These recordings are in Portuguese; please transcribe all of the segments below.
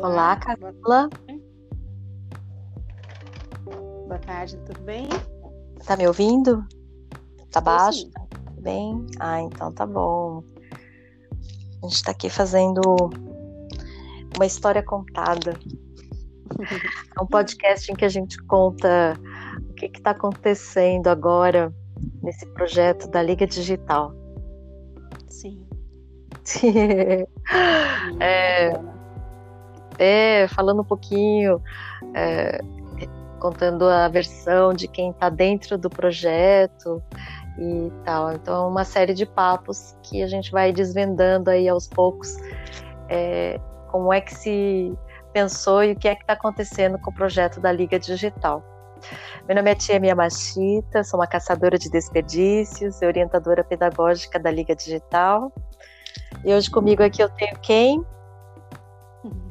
Olá, Camila. Boa tarde, tudo bem? Tá me ouvindo? Tá baixo? Bem? Ah, então tá bom. A gente tá aqui fazendo uma história contada. É um podcast em que a gente conta o que está acontecendo agora nesse projeto da Liga Digital. Sim. é, é, falando um pouquinho, é, contando a versão de quem está dentro do projeto e tal. Então, uma série de papos que a gente vai desvendando aí aos poucos é, como é que se pensou e o que é que está acontecendo com o projeto da Liga Digital. Meu nome é Tia Mia Machita, sou uma caçadora de desperdícios e orientadora pedagógica da Liga Digital. E hoje comigo aqui eu tenho quem?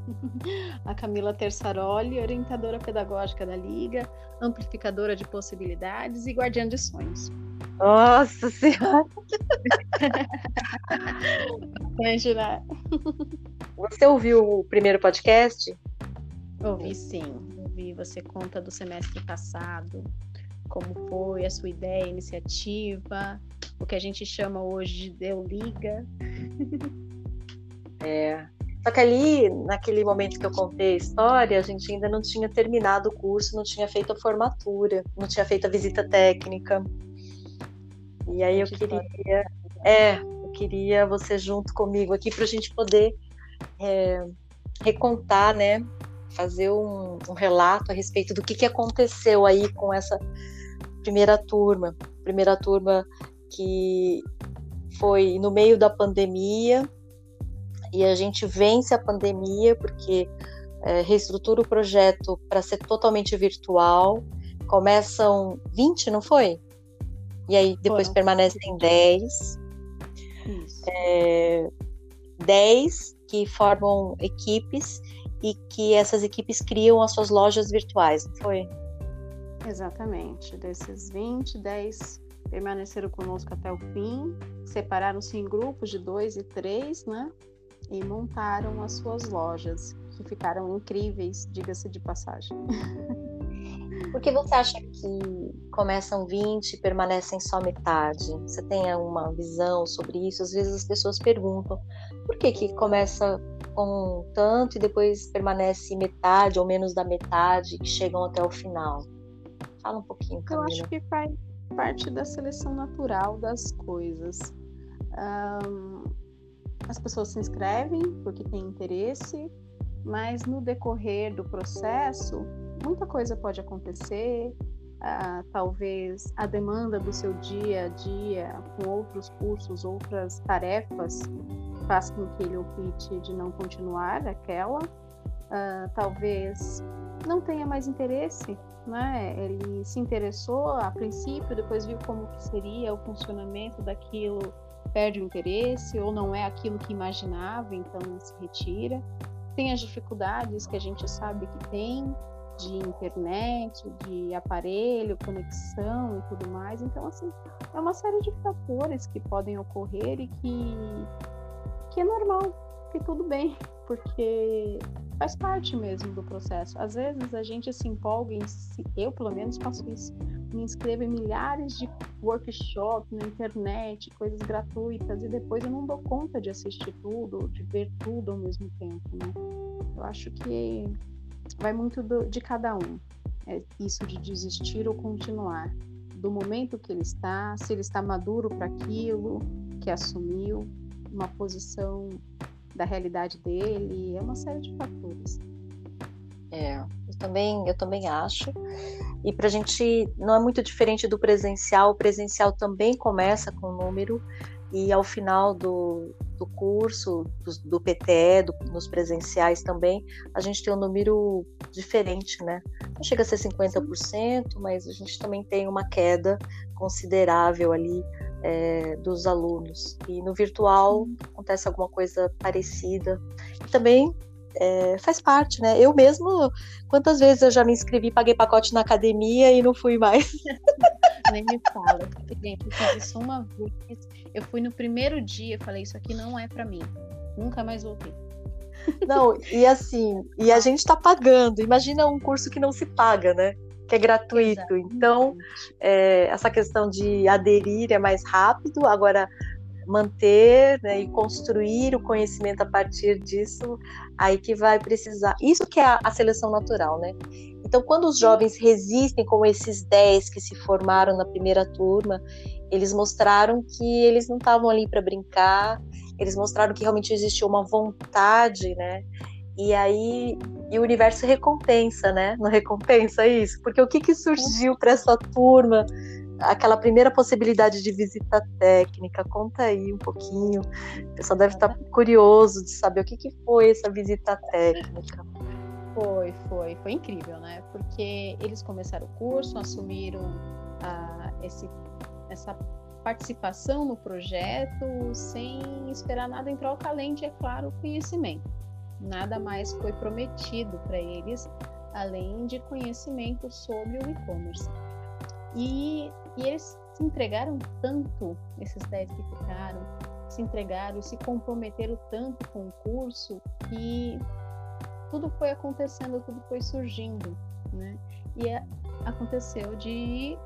A Camila Tersaroli, orientadora pedagógica da Liga, amplificadora de possibilidades e guardiã de sonhos. Nossa Senhora! Né? Você ouviu o primeiro podcast? Ouvi sim. Ouvi. Você conta do semestre passado, como foi a sua ideia, a iniciativa, o que a gente chama hoje de Deu Liga. É. Só que ali, naquele momento que eu contei a história, a gente ainda não tinha terminado o curso, não tinha feito a formatura, não tinha feito a visita técnica. E aí eu queria. É, eu queria você junto comigo aqui para a gente poder é, recontar, né? Fazer um, um, relato a respeito do que, que aconteceu aí com essa primeira turma. Primeira turma que foi no meio da pandemia e a gente vence a pandemia porque é, reestrutura o projeto para ser totalmente virtual. Começam 20, não foi? E aí depois Foram. permanecem 10. Isso. É, 10 que formam equipes e que essas equipes criam as suas lojas virtuais, não foi? Exatamente. Desses 20, 10 permaneceram conosco até o fim, separaram-se em grupos de dois e três, né? E montaram as suas lojas, que ficaram incríveis, diga-se de passagem. Por que você acha que começam 20 e permanecem só metade? Você tem uma visão sobre isso? Às vezes as pessoas perguntam por que, que começa com tanto e depois permanece metade ou menos da metade que chegam até o final? Fala um pouquinho, Camila. Eu acho que faz parte da seleção natural das coisas. Um, as pessoas se inscrevem porque têm interesse, mas no decorrer do processo muita coisa pode acontecer, uh, talvez a demanda do seu dia a dia com outros cursos, outras tarefas, faz com que ele opte de não continuar aquela, uh, talvez não tenha mais interesse, né? Ele se interessou a princípio, depois viu como que seria o funcionamento daquilo, perde o interesse ou não é aquilo que imaginava, então se retira. Tem as dificuldades que a gente sabe que tem, de internet, de aparelho, conexão e tudo mais. Então, assim, é uma série de fatores que podem ocorrer e que, que é normal, que tudo bem, porque faz parte mesmo do processo. Às vezes a gente se empolga em eu pelo menos faço isso, me inscrevo em milhares de workshops na internet, coisas gratuitas, e depois eu não dou conta de assistir tudo, de ver tudo ao mesmo tempo, né? Eu acho que vai muito do, de cada um. É isso de desistir ou continuar. Do momento que ele está, se ele está maduro para aquilo que assumiu, uma posição da realidade dele, é uma série de fatores. É, eu também, eu também acho. E para a gente não é muito diferente do presencial. O presencial também começa com número e ao final do, do curso, do, do PTE, do, nos presenciais também, a gente tem um número diferente, né? Não chega a ser 50%, mas a gente também tem uma queda considerável ali é, dos alunos. E no virtual acontece alguma coisa parecida. E também é, faz parte, né? Eu mesmo, quantas vezes eu já me inscrevi, paguei pacote na academia e não fui mais. Nem me fala. Eu fiz isso uma vez. Eu fui no primeiro dia, falei, isso aqui não é para mim. Nunca mais voltei. Não, e assim, e a gente está pagando. Imagina um curso que não se paga, né? Que é gratuito. Exatamente. Então, é, essa questão de aderir é mais rápido. Agora, manter né, e construir o conhecimento a partir disso, aí que vai precisar. Isso que é a, seleção natural, né? Então, quando os jovens resistem, como esses 10 que se formaram na primeira turma, eles mostraram que eles não estavam ali para brincar, eles mostraram que realmente existia uma vontade, né? E aí e o universo recompensa, né? Não recompensa isso? Porque o que, que surgiu para essa turma? Aquela primeira possibilidade de visita técnica, conta aí um pouquinho. O pessoal deve estar curioso de saber o que, que foi essa visita técnica. Foi, foi, foi incrível, né? Porque eles começaram o curso, assumiram ah, esse, essa participação no projeto sem esperar nada em troca, além de, é claro, conhecimento. Nada mais foi prometido para eles, além de conhecimento sobre o e-commerce. E, e eles se entregaram tanto, esses 10 que ficaram, se entregaram, se comprometeram tanto com o curso, que tudo foi acontecendo, tudo foi surgindo, né? E é, aconteceu de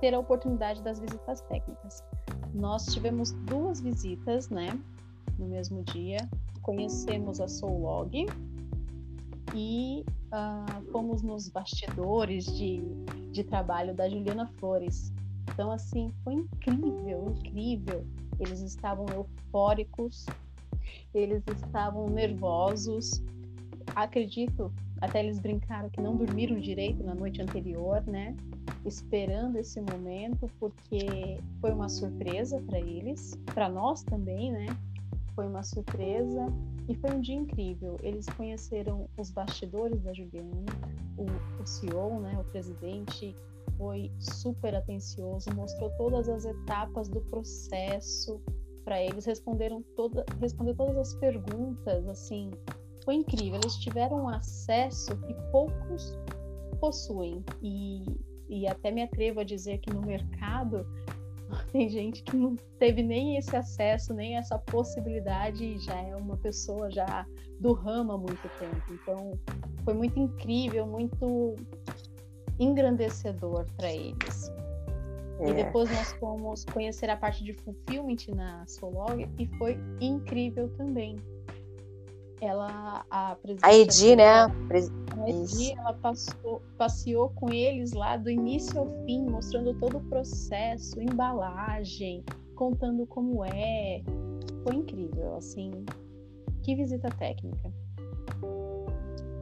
ter a oportunidade das visitas técnicas. Nós tivemos duas visitas, né, no mesmo dia. Conhecemos a Soulog e uh, fomos nos bastidores de, de trabalho da Juliana Flores. Então, assim, foi incrível, incrível. Eles estavam eufóricos, eles estavam nervosos. Acredito até eles brincaram que não dormiram direito na noite anterior, né? Esperando esse momento, porque foi uma surpresa para eles, para nós também, né? Foi uma surpresa e foi um dia incrível. Eles conheceram os bastidores da Juliana, o, o CEO, né, o presidente, foi super atencioso, mostrou todas as etapas do processo para eles, responderam toda, respondeu todas as perguntas, assim, foi incrível. Eles tiveram acesso que poucos possuem. E, e até me atrevo a dizer que no mercado tem gente que não teve nem esse acesso, nem essa possibilidade, e já é uma pessoa já do ramo há muito tempo. Então, foi muito incrível, muito engrandecedor para eles. É. E depois nós fomos conhecer a parte de fulfillment na Solog e foi incrível também ela a presidente a Edi, né? A Edi, ela passou, passeou com eles lá do início ao fim, mostrando todo o processo, embalagem, contando como é. Foi incrível, assim. Que visita técnica.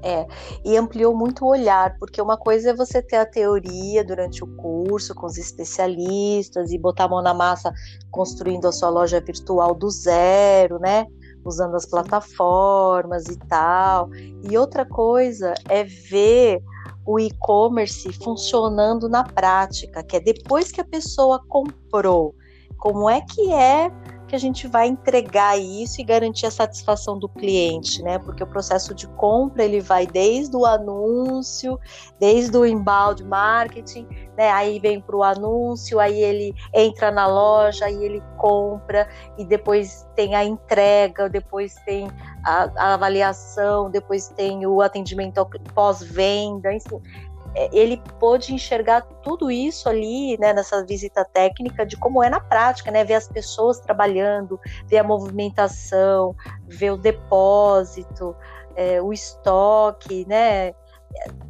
É, e ampliou muito o olhar, porque uma coisa é você ter a teoria durante o curso com os especialistas e botar a mão na massa construindo a sua loja virtual do zero, né? Usando as plataformas e tal. E outra coisa é ver o e-commerce funcionando na prática, que é depois que a pessoa comprou, como é que é que a gente vai entregar isso e garantir a satisfação do cliente, né? Porque o processo de compra ele vai desde o anúncio, desde o inbound marketing, né? Aí vem para o anúncio, aí ele entra na loja, aí ele compra e depois tem a entrega, depois tem a, a avaliação, depois tem o atendimento pós-venda, enfim ele pôde enxergar tudo isso ali, né, nessa visita técnica, de como é na prática, né, ver as pessoas trabalhando, ver a movimentação, ver o depósito, é, o estoque, né,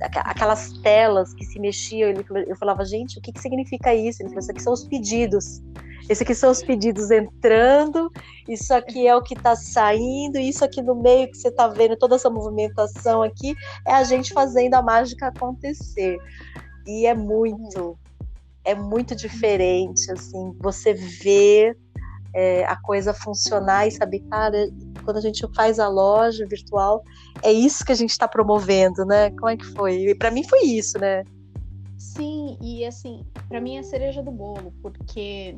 aquelas telas que se mexiam. eu falava, gente, o que, que significa isso? Ele falou, isso aqui são os pedidos. Esse aqui são os pedidos entrando, isso aqui é o que está saindo, isso aqui no meio que você está vendo, toda essa movimentação aqui, é a gente fazendo a mágica acontecer. E é muito, é muito diferente, assim, você vê é, a coisa funcionar e saber, cara, quando a gente faz a loja virtual, é isso que a gente está promovendo, né? Como é que foi? Para mim foi isso, né? Sim, e assim, para mim é a cereja do bolo, porque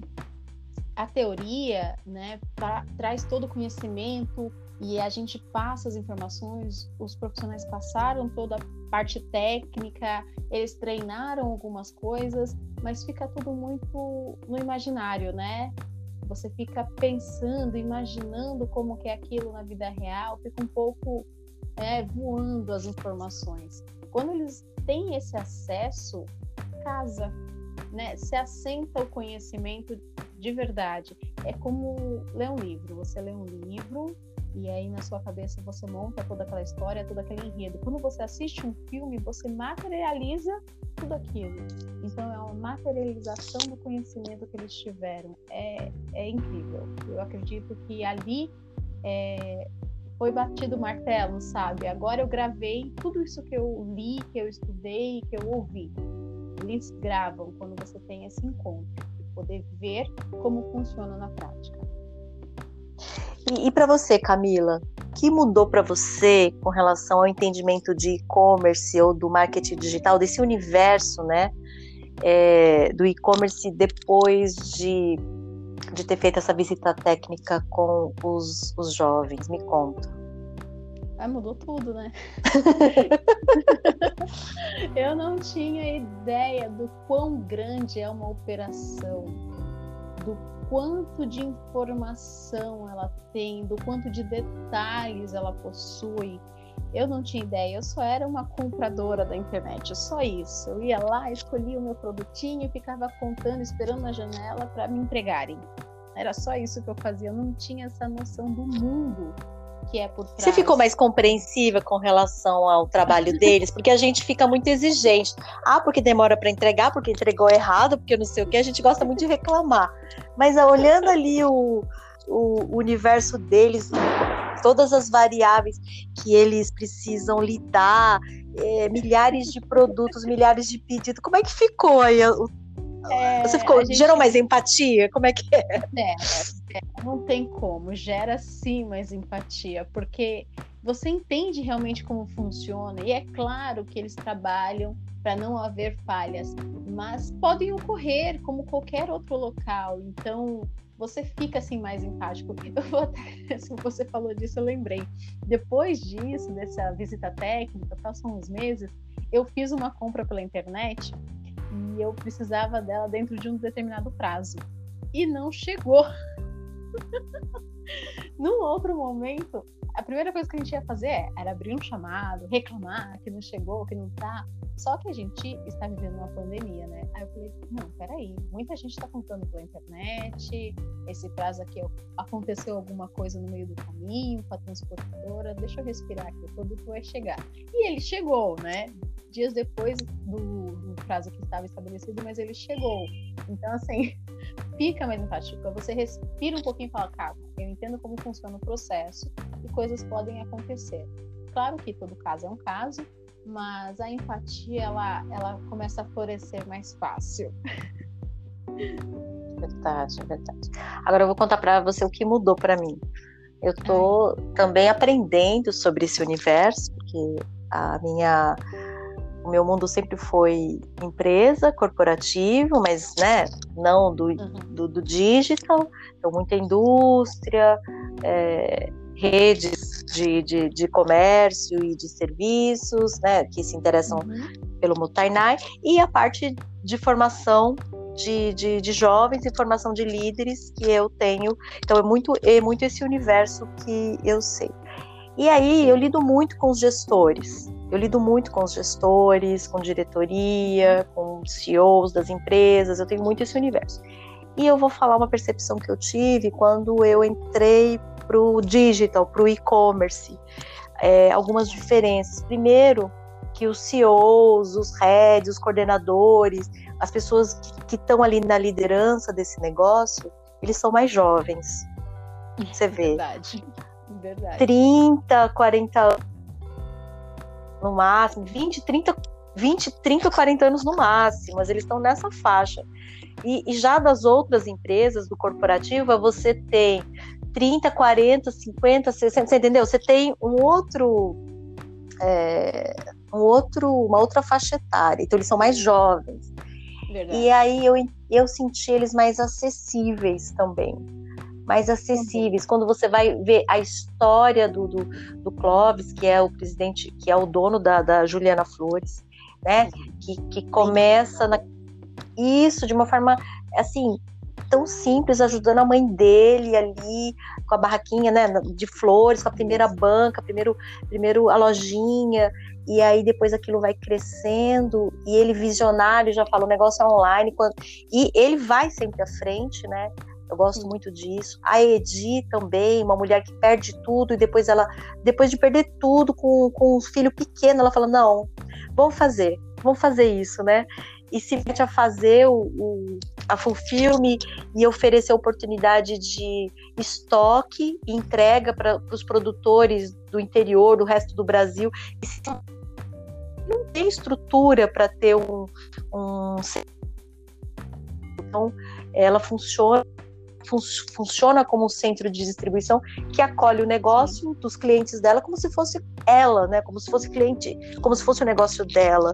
a teoria, né, pra, traz todo o conhecimento e a gente passa as informações, os profissionais passaram toda a parte técnica, eles treinaram algumas coisas, mas fica tudo muito no imaginário, né? Você fica pensando, imaginando como que é aquilo na vida real, fica um pouco é, voando as informações. Quando eles têm esse acesso, casa, né? Se assenta o conhecimento de verdade. É como ler um livro. Você lê um livro e aí na sua cabeça você monta toda aquela história, todo aquele enredo. Quando você assiste um filme, você materializa tudo aquilo. Então é uma materialização do conhecimento que eles tiveram. É, é incrível. Eu acredito que ali é, foi batido o martelo, sabe? Agora eu gravei tudo isso que eu li, que eu estudei, que eu ouvi. Eles gravam quando você tem esse encontro, de poder ver como funciona na prática. E, e para você, Camila, o que mudou para você com relação ao entendimento de e-commerce ou do marketing digital, desse universo, né, é, do e-commerce depois de, de ter feito essa visita técnica com os, os jovens? Me conta. Ah, mudou tudo, né? Eu não tinha ideia do quão grande é uma operação, do quanto de informação ela tem, do quanto de detalhes ela possui. Eu não tinha ideia, eu só era uma compradora da internet, só isso. Eu ia lá, escolhia o meu produtinho, ficava contando, esperando na janela para me entregarem. Era só isso que eu fazia, eu não tinha essa noção do mundo que é por trás. Você ficou mais compreensiva com relação ao trabalho deles? Porque a gente fica muito exigente. Ah, porque demora para entregar, porque entregou errado, porque não sei o que. A gente gosta muito de reclamar. Mas ah, olhando ali o, o universo deles, todas as variáveis que eles precisam lidar, é, milhares de produtos, milhares de pedidos. Como é que ficou aí o é, Você ficou, gente... gerou mais empatia? Como é que é? é? É, não tem como, gera sim mais empatia, porque você entende realmente como funciona, e é claro que eles trabalham para não haver falhas, mas podem ocorrer como qualquer outro local, então você fica assim mais empático. Até, se você falou disso, eu lembrei. Depois disso, dessa visita técnica, passam uns meses, eu fiz uma compra pela internet e eu precisava dela dentro de um determinado prazo. E não chegou. Num outro momento, a primeira coisa que a gente ia fazer era abrir um chamado, reclamar que não chegou, que não tá. Só que a gente está vivendo uma pandemia, né? Aí eu falei, não, peraí, muita gente está contando pela internet, esse prazo aqui aconteceu alguma coisa no meio do caminho com a transportadora, deixa eu respirar aqui, o produto vai chegar. E ele chegou, né? Dias depois do, do prazo que estava estabelecido, mas ele chegou. Então, assim, fica mais empático. Você respira um pouquinho e fala, calma, eu entendo como funciona o processo e coisas podem acontecer. Claro que todo caso é um caso, mas a empatia ela, ela começa a florescer mais fácil. Verdade, verdade. Agora eu vou contar para você o que mudou para mim. Eu estou também aprendendo sobre esse universo, porque a minha o meu mundo sempre foi empresa, corporativo, mas né, não do, uhum. do, do digital, então muita indústria, é, redes de, de, de, comércio e de serviços, né, que se interessam uhum. pelo Mutainai, e a parte de formação de, de, de, jovens e formação de líderes que eu tenho. Então é muito, é muito esse universo que eu sei. E aí eu lido muito com os gestores. Eu lido muito com os gestores, com diretoria, com CEOs das empresas, eu tenho muito esse universo. E eu vou falar uma percepção que eu tive quando eu entrei para o digital, para o e-commerce. É, algumas diferenças. Primeiro, que os CEOs, os heads, os coordenadores, as pessoas que estão ali na liderança desse negócio, eles são mais jovens. Você vê. Verdade. Verdade. 30, 40 anos no máximo, 20, 30, 20, 30, 40 anos no máximo, mas eles estão nessa faixa. E, e, já das outras empresas do corporativo, você tem 30, 40, 50, 60, você entendeu? Você tem um outro, é, um outro, uma outra faixa etária, então eles são mais jovens. Verdade. E aí eu, eu senti eles mais acessíveis também mais acessíveis. Quando você vai ver a história do, do, do Clóvis, que é o presidente, que é o dono da, da Juliana Flores, né? Que, que começa na, isso de uma forma assim tão simples, ajudando a mãe dele ali, com a barraquinha né, de flores, com a primeira banca, primeiro, primeiro a lojinha, e aí depois aquilo vai crescendo, e ele visionário já fala, o negócio é online, quando... e ele vai sempre à frente, né? Eu gosto muito disso. A Edi também, uma mulher que perde tudo e depois ela, depois de perder tudo com, com um filho pequeno, ela fala: não, vamos fazer, vamos fazer isso, né? E se mete a fazer o, o a Full Filme e oferecer oportunidade de estoque e entrega para os produtores do interior, do resto do Brasil. E se não tem estrutura para ter um, um então ela funciona fun funciona como um centro de distribuição que acolhe o negócio dos clientes dela como se fosse ela, né? Como se fosse cliente, como se fosse o negócio dela.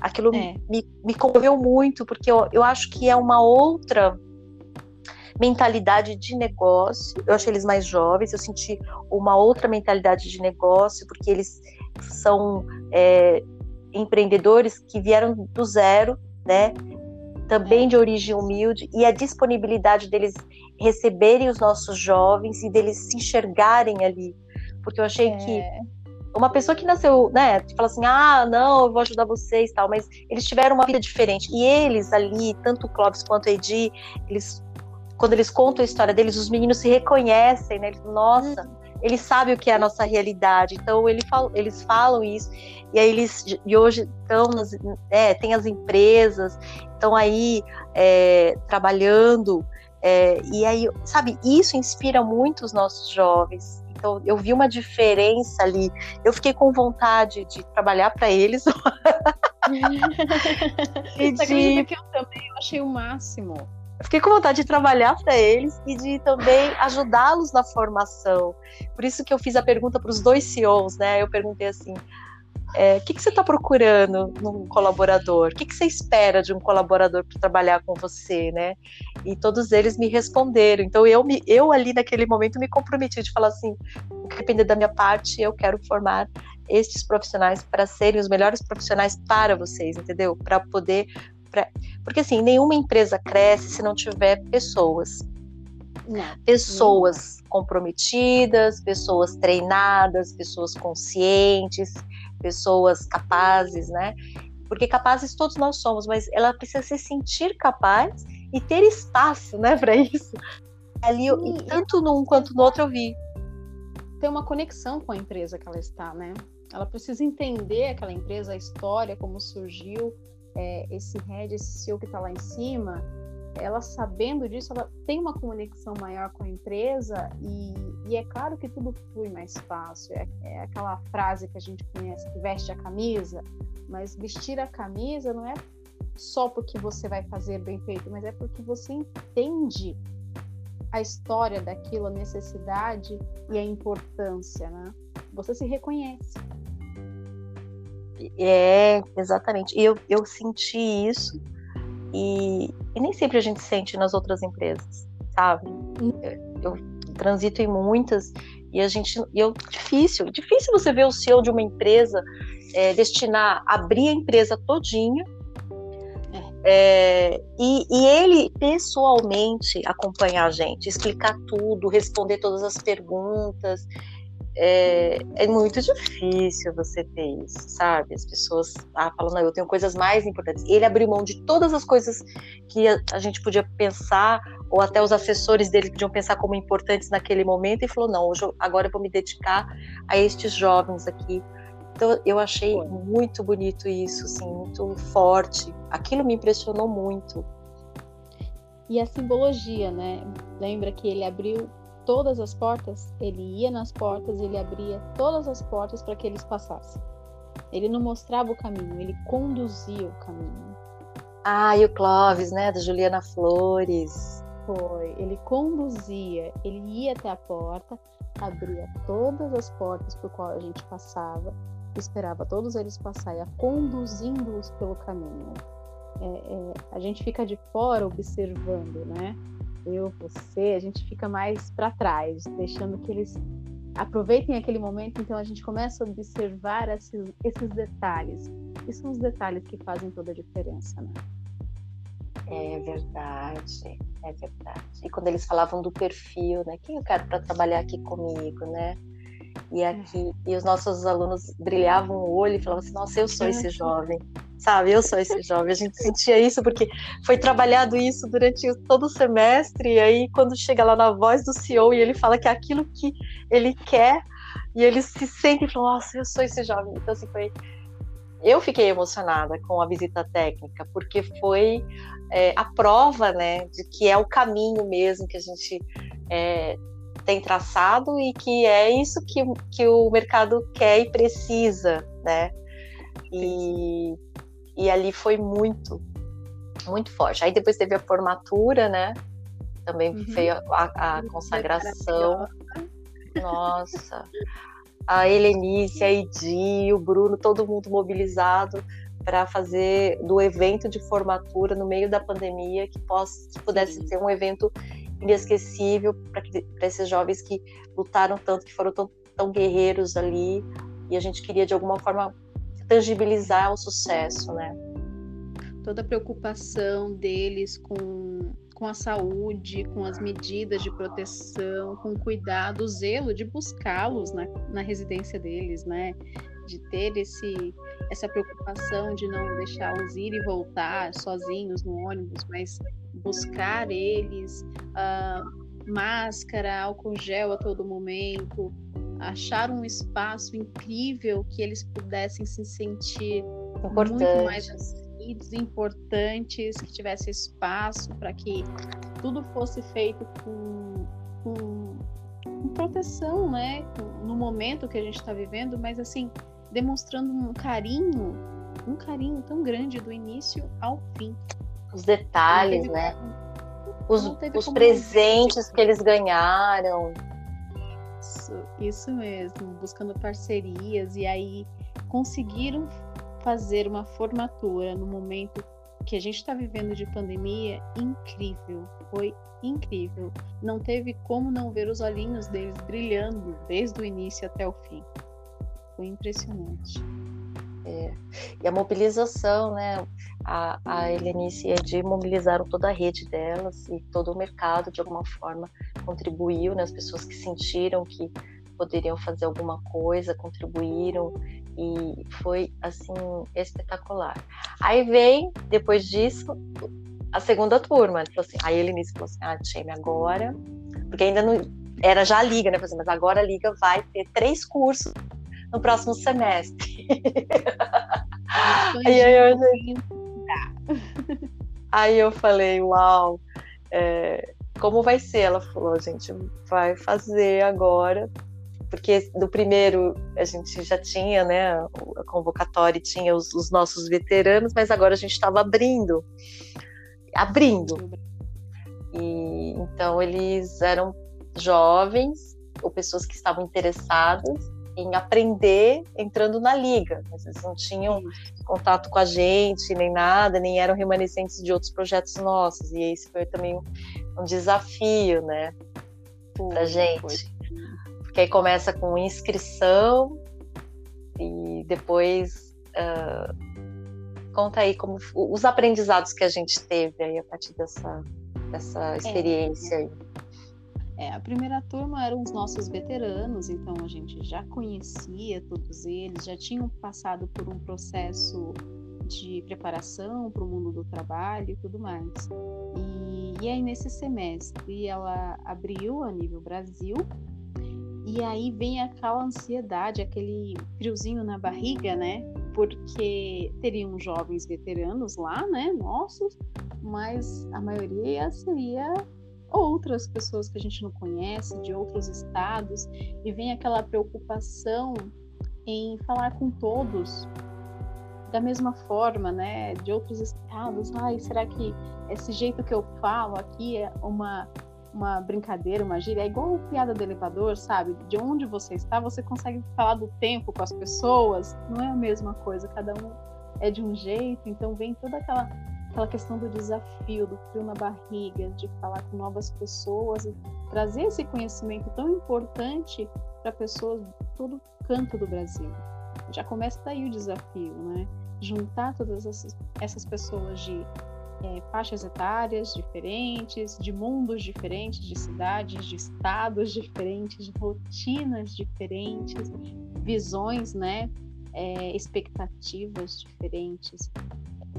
Aquilo é. me, me comoveu muito, porque eu, eu acho que é uma outra mentalidade de negócio. Eu achei eles mais jovens, eu senti uma outra mentalidade de negócio, porque eles são é, empreendedores que vieram do zero, né? Também de origem humilde, e a disponibilidade deles receberem os nossos jovens e deles se enxergarem ali. Porque eu achei é. que uma pessoa que nasceu, né, fala assim, ah, não, eu vou ajudar vocês tal, mas eles tiveram uma vida diferente. E eles ali, tanto o Clóvis quanto o Edi, eles, quando eles contam a história deles, os meninos se reconhecem, né? Eles, Nossa, eles sabem o que é a nossa realidade. Então ele fala, eles falam isso. E aí eles, e hoje estão, nas, é, tem as empresas, estão aí é, trabalhando é, e aí, sabe, isso inspira muito os nossos jovens. Então, eu vi uma diferença ali. Eu fiquei com vontade de trabalhar para eles. e de... que eu também eu achei o máximo. Eu fiquei com vontade de trabalhar para eles e de também ajudá-los na formação. Por isso que eu fiz a pergunta para os dois CEOs, né? Eu perguntei assim: é, o que, que você está procurando num colaborador? O que, que você espera de um colaborador para trabalhar com você, né? E todos eles me responderam. Então eu, me, eu ali naquele momento me comprometi de falar assim, o que depender da minha parte, eu quero formar estes profissionais para serem os melhores profissionais para vocês, entendeu? Para poder, pra... porque assim nenhuma empresa cresce se não tiver pessoas. Não, pessoas não. comprometidas, pessoas treinadas, pessoas conscientes pessoas capazes, né? Porque capazes todos nós somos, mas ela precisa se sentir capaz e ter espaço, né, para isso. Ali, Sim, tanto num quanto no outro eu vi. Ter uma conexão com a empresa que ela está, né? Ela precisa entender aquela empresa, a história, como surgiu, é, esse head, esse CEO que está lá em cima, ela sabendo disso, ela tem uma conexão maior com a empresa e, e é claro que tudo flui mais fácil. É, é, aquela frase que a gente conhece, que veste a camisa, mas vestir a camisa não é só porque você vai fazer bem feito, mas é porque você entende a história daquilo, a necessidade e a importância, né? Você se reconhece. É, exatamente. E eu, eu senti isso e, e nem sempre a gente sente nas outras empresas, sabe? Eu transito em muitas e a gente, eu difícil, difícil você ver o CEO de uma empresa é, destinar abrir a empresa todinha é, e, e, ele pessoalmente acompanhar a gente, explicar tudo, responder todas as perguntas é, é, muito difícil você ter isso, sabe? As pessoas ah, falam, não, eu tenho coisas mais importantes. Ele abriu mão de todas as coisas que a, a, gente podia pensar, ou até os assessores dele podiam pensar como importantes naquele momento, e falou, não, hoje, agora eu vou me dedicar a estes jovens aqui. Então, eu achei Foi. muito bonito isso, assim, muito forte. Aquilo me impressionou muito. E a simbologia, né? Lembra que ele abriu todas as portas, ele ia nas portas, ele abria todas as portas para que eles passassem. Ele não mostrava o caminho, ele conduzia o caminho. Ah, e o Clóvis, né, da Juliana Flores. Foi, ele conduzia, ele ia até a porta, abria todas as portas por qual a gente passava, esperava todos eles passarem, conduzindo-os pelo caminho. É, é, a gente fica de fora observando, né? Eu, você, a gente fica mais para trás, deixando que eles aproveitem aquele momento, então a gente começa a observar esses, esses detalhes. E são os detalhes que fazem toda a diferença, né? É verdade, é verdade. E quando eles falavam do perfil, né? Quem eu quero para trabalhar aqui comigo, né? E aqui, e os nossos alunos brilhavam o olho e falavam assim: Nossa, eu sou esse jovem, sabe? Eu sou esse jovem. A gente sentia isso porque foi trabalhado isso durante todo o semestre. E aí, quando chega lá na voz do CEO e ele fala que é aquilo que ele quer, e eles se sentem e falam: Nossa, eu sou esse jovem. Então, assim, foi. Eu fiquei emocionada com a visita técnica, porque foi é, a prova, né, de que é o caminho mesmo que a gente é, tem traçado e que é isso que, que o mercado quer e precisa, né? E, e ali foi muito, muito forte. Aí depois teve a formatura, né? Também uhum. veio a, a consagração. Nossa, a Helenice, a Edi, o Bruno, todo mundo mobilizado para fazer do evento de formatura no meio da pandemia que, possa, que pudesse Sim. ser um evento inesquecível para esses jovens que lutaram tanto, que foram tão, tão guerreiros ali, e a gente queria de alguma forma tangibilizar o sucesso, né? Toda a preocupação deles com, com a saúde, com as medidas de proteção, com cuidado, o zelo de buscá-los na, na residência deles, né? De ter esse, essa preocupação de não deixá-los ir e voltar sozinhos no ônibus, mas buscar eles, uh, máscara, álcool gel a todo momento, achar um espaço incrível que eles pudessem se sentir muito mais assistidos, importantes, que tivesse espaço para que tudo fosse feito com, com, com proteção, né? No momento que a gente está vivendo, mas assim demonstrando um carinho, um carinho tão grande do início ao fim os detalhes, né? Os, os presentes que eles ganharam. Isso, isso mesmo, buscando parcerias e aí conseguiram fazer uma formatura no momento que a gente está vivendo de pandemia incrível, foi incrível. Não teve como não ver os olhinhos deles brilhando desde o início até o fim. Foi impressionante. É. E a mobilização, né? A, a Helenice e a Edi mobilizaram toda a rede delas e todo o mercado, de alguma forma, contribuiu, né? As pessoas que sentiram que poderiam fazer alguma coisa, contribuíram e foi, assim, espetacular. Aí vem, depois disso, a segunda turma. Tipo assim, aí a Helenice falou assim, ah, Tcheme, agora... Porque ainda não... Era já a Liga, né? Mas agora a Liga vai ter três cursos no próximo semestre. aí, eu, aí eu falei, uau, é, como vai ser? Ela falou, a gente vai fazer agora, porque do primeiro a gente já tinha, né, a convocatória tinha os, os nossos veteranos, mas agora a gente estava abrindo, abrindo. E então eles eram jovens ou pessoas que estavam interessadas em aprender entrando na liga. Eles não tinham contato com a gente, nem nada, nem eram remanescentes de outros projetos nossos. E esse foi também um, desafio, né, para gente. Foi. Porque aí começa com inscrição e depois uh, conta aí como os aprendizados que a gente teve aí a partir dessa, dessa é. experiência é. aí. É, a primeira turma eram os nossos veteranos, então a gente já conhecia todos eles, já tinham passado por um processo de preparação para o mundo do trabalho e tudo mais. E, e aí, nesse semestre, ela abriu a nível Brasil, e aí vem aquela ansiedade, aquele friozinho na barriga, né? Porque teriam jovens veteranos lá, né? Nossos, mas a maioria seria outras pessoas que a gente não conhece, de outros estados, e vem aquela preocupação em falar com todos da mesma forma, né, de outros estados. Ai, será que esse jeito que eu falo aqui é uma uma brincadeira, uma gíria, é igual piada do elevador, sabe? De onde você está, você consegue falar do tempo com as pessoas, não é a mesma coisa, cada um é de um jeito, então vem toda aquela aquela questão do desafio, do frio na barriga, de falar com novas pessoas trazer esse conhecimento tão importante para pessoas de todo canto do Brasil. Já começa daí o desafio, né? Juntar todas essas, essas pessoas de é, faixas etárias diferentes, de mundos diferentes, de cidades, de estados diferentes, de rotinas diferentes, visões, né? É, expectativas diferentes.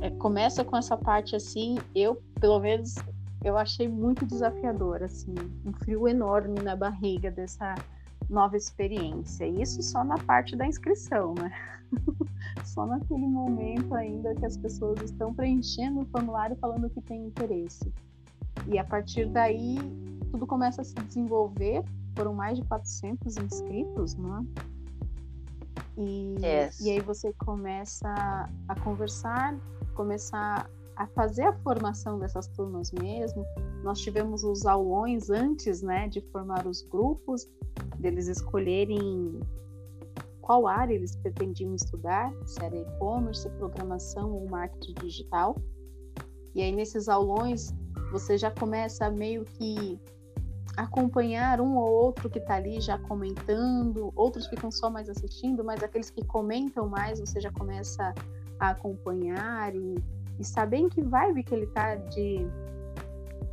É, começa com essa parte assim, eu, pelo menos, eu achei muito desafiador, assim, um frio enorme na barriga dessa nova experiência. Isso só na parte da inscrição, né? só naquele momento ainda que as pessoas estão preenchendo o formulário falando que tem interesse. E a partir daí, tudo começa a se desenvolver. Foram mais de 400 inscritos, né? E, yes. e aí você começa a conversar, começar a fazer a formação dessas turmas mesmo. Nós tivemos os aulões antes, né, de formar os grupos, deles escolherem qual área eles pretendiam estudar, se era e-commerce, programação ou marketing digital. E aí nesses aulões você já começa meio que acompanhar um ou outro que está ali já comentando, outros ficam só mais assistindo, mas aqueles que comentam mais você já começa a acompanhar e, e saber em que vibe que ele está de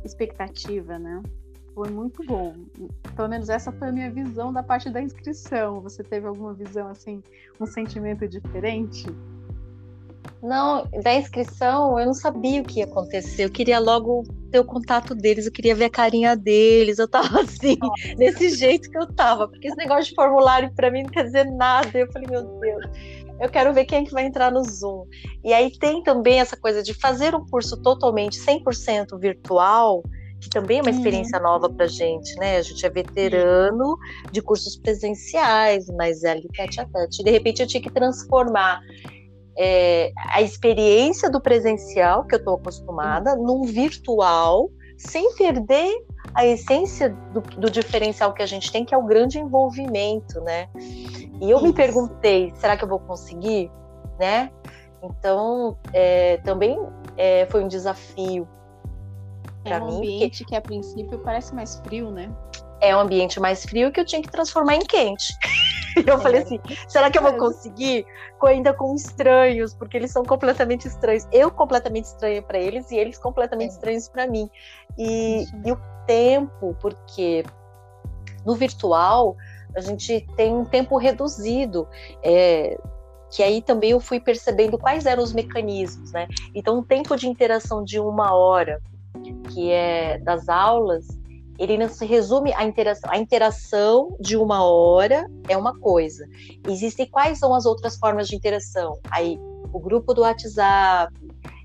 expectativa, né? Foi muito bom. Pelo menos essa foi a minha visão da parte da inscrição. Você teve alguma visão assim, um sentimento diferente? Não, da inscrição eu não sabia o que ia acontecer. Eu queria logo ter o contato deles, eu queria ver a carinha deles. Eu tava assim, Nossa. desse jeito que eu tava, porque esse negócio de formulário para mim não quer dizer nada. Eu falei, meu Deus, eu quero ver quem é que vai entrar no Zoom. E aí tem também essa coisa de fazer um curso totalmente 100% virtual que também é uma experiência uhum. nova para gente, né? A gente é veterano de cursos presenciais, mas é ali tete a tete. De repente eu tinha que transformar é, a experiência do presencial, que eu estou acostumada, uhum. num virtual, sem perder a essência do, do, diferencial que a gente tem, que é o grande envolvimento, né? E eu Isso. me perguntei, será que eu vou conseguir, né? Então, é, também é, foi um desafio é um mim, ambiente que a princípio parece mais frio, né? É um ambiente mais frio que eu tinha que transformar em quente. eu é. falei assim, será que eu vou conseguir? Ainda com estranhos, porque eles são completamente estranhos. Eu completamente estranha para eles e eles completamente é. estranhos para mim. E, e o tempo, porque no virtual a gente tem um tempo reduzido. É, que aí também eu fui percebendo quais eram os mecanismos, né? Então, um tempo de interação de uma hora que é das aulas, ele não se resume à interação. A interação de uma hora é uma coisa. Existem quais são as outras formas de interação? Aí, o grupo do WhatsApp,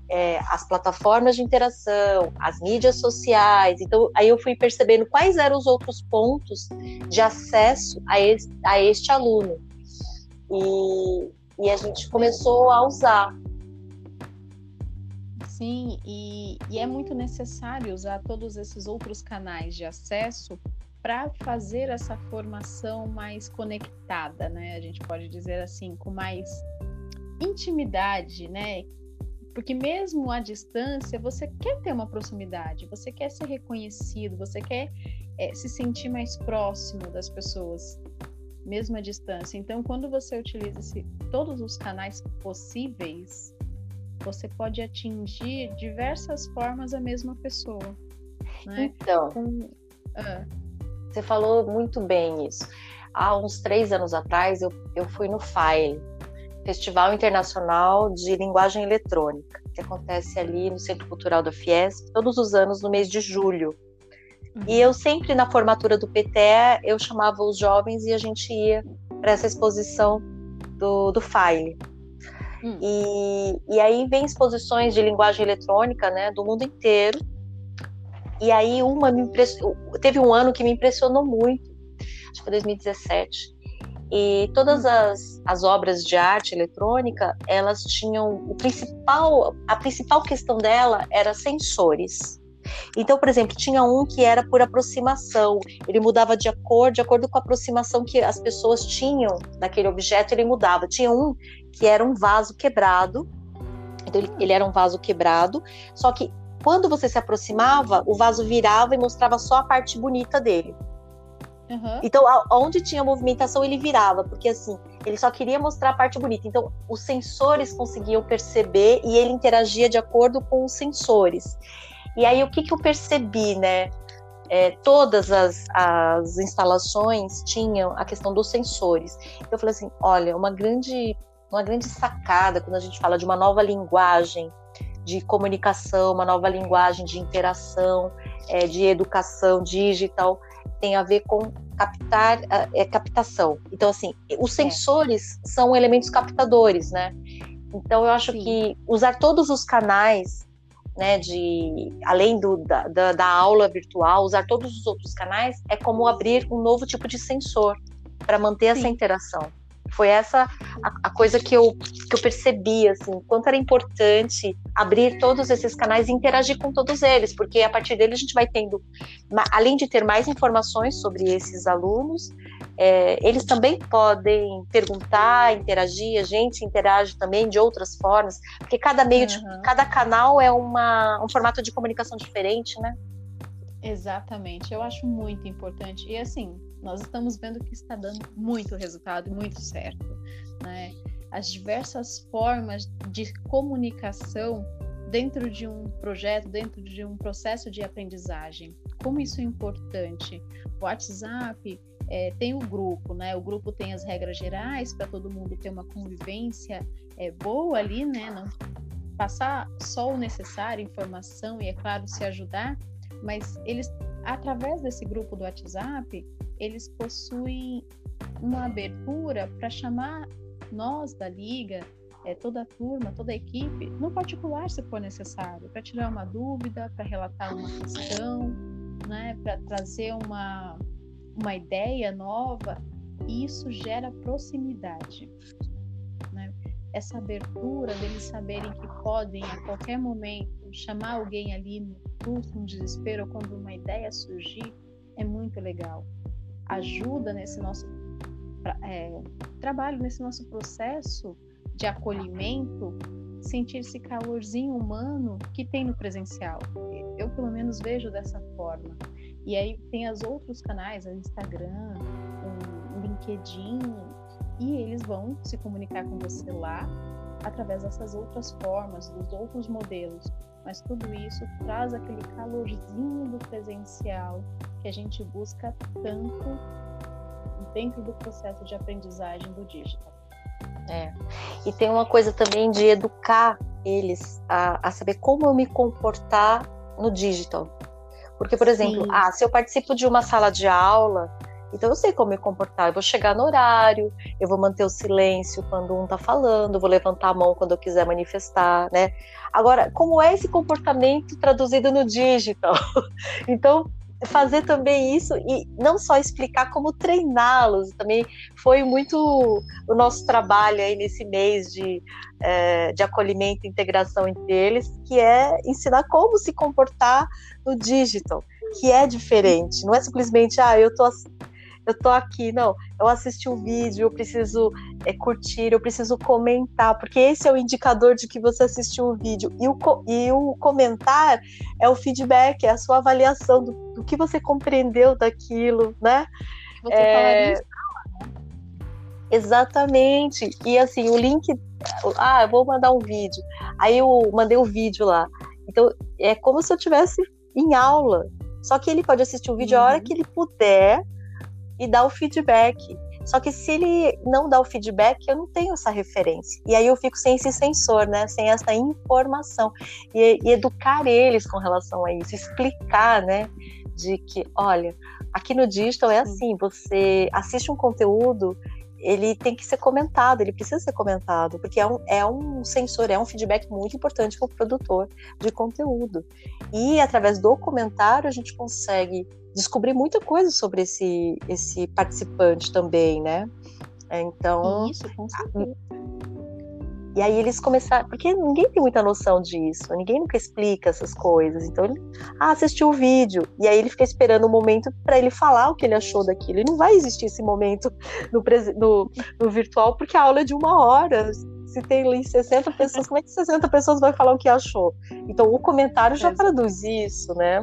é, as plataformas de interação, as mídias sociais. Então, aí eu fui percebendo quais eram os outros pontos de acesso a, a este aluno. E, e a gente começou a usar. Sim, e, e é muito necessário usar todos esses outros canais de acesso para fazer essa formação mais conectada, né? A gente pode dizer assim, com mais intimidade, né? Porque mesmo à distância, você quer ter uma proximidade, você quer ser reconhecido, você quer é, se sentir mais próximo das pessoas, mesmo à distância. Então, quando você utiliza todos os canais possíveis, você pode atingir diversas formas a mesma pessoa. Né? Então, Com... ah. você falou muito bem isso. Há uns três anos atrás, eu, eu fui no FILE, Festival Internacional de Linguagem Eletrônica, que acontece ali no Centro Cultural da Fiesp, todos os anos no mês de julho. Uhum. E eu sempre, na formatura do PTE, eu chamava os jovens e a gente ia para essa exposição do, do FILE. Hum. E, e aí vem exposições de linguagem eletrônica, né, do mundo inteiro. E aí uma me impressionou, teve um ano que me impressionou muito, acho que foi 2017. E todas hum. as, as obras de arte eletrônica, elas tinham o principal, a principal questão dela era sensores. Então, por exemplo, tinha um que era por aproximação, ele mudava de cor, de acordo com a aproximação que as pessoas tinham daquele objeto, ele mudava. Tinha um que era um vaso quebrado. Então ele, ele era um vaso quebrado, só que quando você se aproximava, o vaso virava e mostrava só a parte bonita dele. Uhum. Então, onde tinha movimentação, ele virava, porque assim, Ele só queria mostrar a parte bonita. Então, os sensores conseguiam perceber e ele interagia de acordo com os sensores. E aí, o que, que eu percebi, né? É, todas as, as instalações tinham a questão dos sensores. Eu falei assim: olha, uma grande, uma grande sacada quando a gente fala de uma nova linguagem de comunicação, uma nova linguagem de interação, é, de educação digital, tem a ver com captar, é, captação. Então, assim, os é. sensores é. são elementos captadores, né? Então, eu acho Sim. que usar todos os canais, né, de além do, da, da, da aula virtual, usar todos os outros canais é como abrir um novo tipo de sensor para manter Sim. essa interação. Foi essa a, a, coisa que eu, que eu percebi, assim, quanto era importante abrir todos esses canais e interagir com todos eles, porque a partir dele a gente vai tendo, além de ter mais informações sobre esses alunos, é, eles também podem perguntar, interagir, a gente interage também de outras formas, porque cada meio, uhum. de, cada canal é uma, um formato de comunicação diferente, né? Exatamente, eu acho muito importante. E assim, nós estamos vendo que está dando muito resultado muito certo. Né? As diversas formas de comunicação dentro de um projeto, dentro de um processo de aprendizagem. Como isso é importante? O WhatsApp é, tem o grupo, né? O grupo tem as regras gerais para todo mundo ter uma convivência é, boa ali, né? Não passar só o necessário, informação e, é claro, se ajudar, mas eles, através desse grupo do WhatsApp, eles possuem uma abertura para chamar nós da liga, é, toda a turma, toda a equipe, no particular, se for necessário, para tirar uma dúvida, para relatar uma questão, né, para trazer uma, uma ideia nova, e isso gera proximidade. Né? Essa abertura deles saberem que podem, a qualquer momento, chamar alguém ali no susto, no desespero, quando uma ideia surgir, é muito legal ajuda nesse nosso é, trabalho, nesse nosso processo de acolhimento, sentir esse calorzinho humano que tem no presencial. Eu, pelo menos, vejo dessa forma. E aí tem os outros canais, o Instagram, o LinkedIn, e eles vão se comunicar com você lá através dessas outras formas, dos outros modelos. Mas tudo isso traz aquele calorzinho do presencial que a gente busca tanto dentro do processo de aprendizagem do digital. É. E tem uma coisa também de educar eles a, a saber como eu me comportar no digital. Porque, por exemplo, ah, se eu participo de uma sala de aula, então eu sei como me comportar. Eu vou chegar no horário, eu vou manter o silêncio quando um está falando, vou levantar a mão quando eu quiser manifestar, né? Agora, como é esse comportamento traduzido no digital? então, fazer também isso e não só explicar como treiná-los também foi muito o nosso trabalho aí nesse mês de, é, de acolhimento e integração entre eles que é ensinar como se comportar no digital que é diferente não é simplesmente ah eu tô eu tô aqui, não, eu assisti o um vídeo, eu preciso é, curtir, eu preciso comentar, porque esse é o indicador de que você assistiu o vídeo. E o, e o comentar é o feedback, é a sua avaliação do, do que você compreendeu daquilo, né? Você é... Exatamente. E assim, o link. Ah, eu vou mandar um vídeo. Aí eu mandei o um vídeo lá. Então, é como se eu tivesse em aula. Só que ele pode assistir o vídeo uhum. a hora uhum. que ele puder e dar o feedback. Só que se ele não dá o feedback, eu não tenho essa referência. E aí eu fico sem esse sensor, né? Sem essa informação. E, e educar eles com relação a isso, explicar, né? De que, olha, aqui no digital é assim, você assiste um conteúdo, ele tem que ser comentado, ele precisa ser comentado, porque é um, é um sensor, é um feedback muito importante para o produtor de conteúdo. E através do comentário a gente consegue descobrir muita coisa sobre esse, esse participante também, né? Então. Isso, com certeza. E aí eles começaram, porque ninguém tem muita noção disso, ninguém nunca explica essas coisas. Então ele ah, assistiu o vídeo e aí ele fica esperando o um momento para ele falar o que ele achou daquilo. E não vai existir esse momento no, no, no, virtual porque a aula é de uma hora. Se tem ali 60 pessoas, como é que 60 pessoas vai falar o que achou? Então o comentário já traduz isso, né?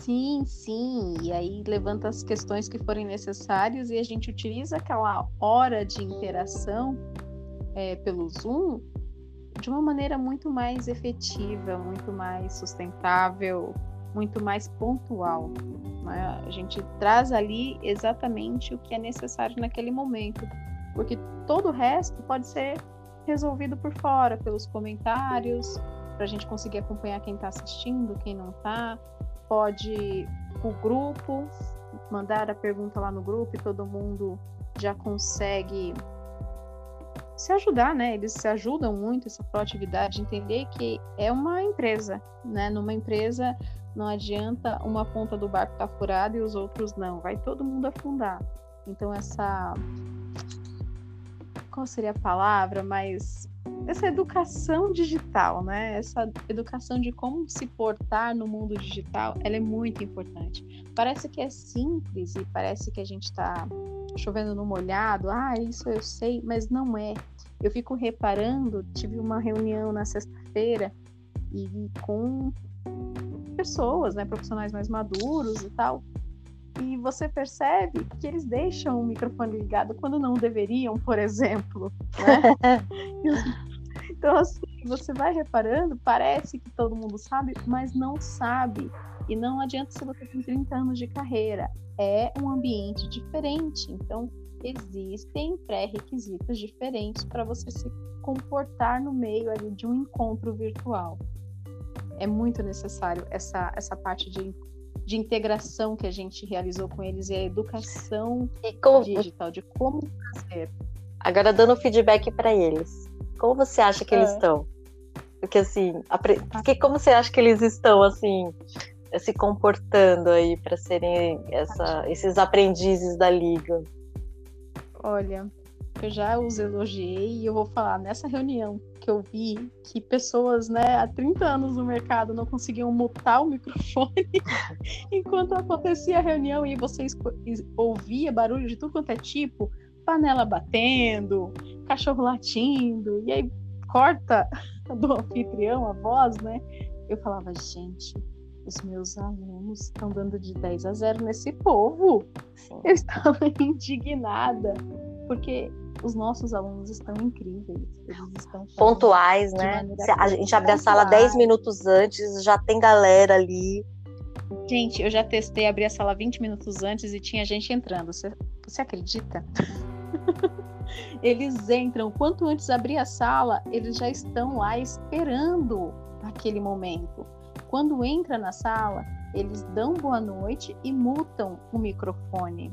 Sim, sim. E aí levanta as questões que forem necessárias e a gente utiliza aquela hora de interação é, pelo Zoom de uma maneira muito mais efetiva, muito mais sustentável, muito mais pontual. Né? A gente traz ali exatamente o que é necessário naquele momento, porque todo o resto pode ser resolvido por fora, pelos comentários, para a gente conseguir acompanhar quem está assistindo, quem não está pode o grupo mandar a pergunta lá no grupo e todo mundo já consegue se ajudar, né? Eles se ajudam muito essa proatividade, entender que é uma empresa, né? Numa empresa não adianta uma ponta do barco estar tá furada e os outros não, vai todo mundo afundar. Então essa qual seria a palavra, mas essa educação digital, né? Essa educação de como se portar no mundo digital, ela é muito importante. Parece que é simples e parece que a gente está chovendo no molhado. Ah, isso eu sei, mas não é. Eu fico reparando, tive uma reunião na sexta-feira e com pessoas, né, profissionais mais maduros e tal. E você percebe que eles deixam o microfone ligado quando não deveriam, por exemplo. Né? Então, assim, você vai reparando, parece que todo mundo sabe, mas não sabe. E não adianta se você tem 30 anos de carreira. É um ambiente diferente. Então, existem pré-requisitos diferentes para você se comportar no meio ali de um encontro virtual. É muito necessário essa, essa parte de, de integração que a gente realizou com eles e a educação e como... digital, de como fazer. Agora, dando feedback para eles como você acha que eles é. estão? Porque assim, porque como você acha que eles estão assim se comportando aí para serem essa, esses aprendizes da liga? Olha, eu já os elogiei e eu vou falar nessa reunião que eu vi que pessoas, né, há 30 anos no mercado não conseguiam mutar o microfone enquanto acontecia a reunião e você ouvia barulho de tudo quanto é tipo, panela batendo, cachorro latindo, e aí corta do anfitrião a voz, né? Eu falava, gente, os meus alunos estão dando de 10 a 0 nesse povo. Sim. Eu estava indignada, porque os nossos alunos estão incríveis. Eles estão pontuais, né? A gente abre a sala 10 minutos antes, já tem galera ali. Gente, eu já testei abrir a sala 20 minutos antes e tinha gente entrando. Você, você acredita? eles entram, quanto antes abrir a sala, eles já estão lá esperando aquele momento. Quando entra na sala, eles dão boa noite e mutam o microfone.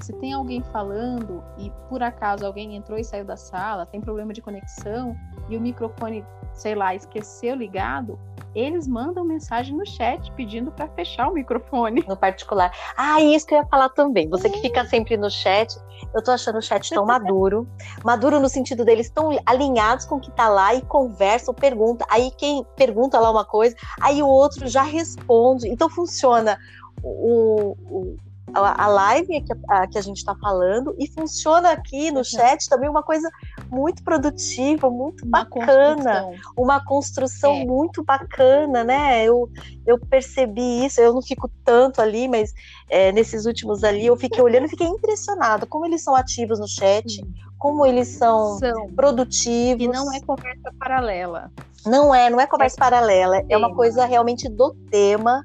Se tem alguém falando e por acaso alguém entrou e saiu da sala, tem problema de conexão e o microfone, sei lá, esqueceu ligado, eles mandam mensagem no chat pedindo para fechar o microfone. No particular. Ah, isso que eu ia falar também. Você que fica sempre no chat, eu tô achando o chat tão maduro. Maduro no sentido deles tão alinhados com o que tá lá e conversam, pergunta. Aí quem pergunta lá uma coisa, aí o outro já responde. Então funciona o, o a, live que a, que a gente está falando e funciona aqui no chat também uma coisa muito produtiva, muito uma bacana, construção. uma construção é. muito bacana, né? Eu, eu percebi isso, eu não fico tanto ali, mas é, nesses últimos ali eu fiquei olhando e fiquei impressionada como eles são ativos no chat, como eles são, são, produtivos. E não é conversa paralela. Não é, não é conversa é paralela, é uma coisa realmente do tema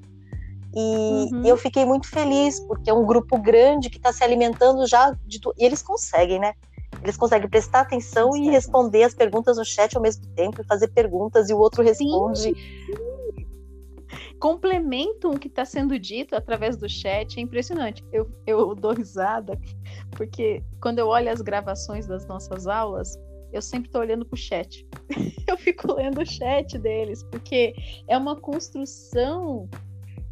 e uhum. eu fiquei muito feliz, porque é um grupo grande que está se alimentando já de tudo. E eles conseguem, né? Eles conseguem prestar atenção e responder as perguntas no chat ao mesmo tempo, e fazer perguntas e o outro responde. Sim. Complementam o que está sendo dito através do chat, é impressionante. Eu, eu dou risada, porque quando eu olho as gravações das nossas aulas, eu sempre estou olhando para o chat. eu fico lendo o chat deles, porque é uma construção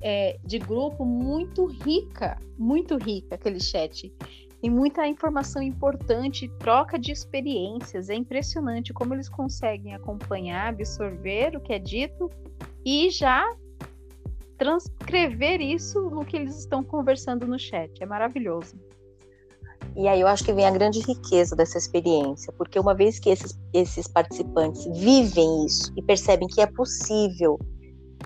é, de grupo muito rica, muito rica aquele chat. Tem muita informação importante, troca de experiências. É impressionante como eles conseguem acompanhar, absorver o que é dito e já transcrever isso no que eles estão conversando no chat. É maravilhoso. E aí eu acho que vem a grande riqueza dessa experiência, porque uma vez que esses, esses participantes vivem isso e percebem que é possível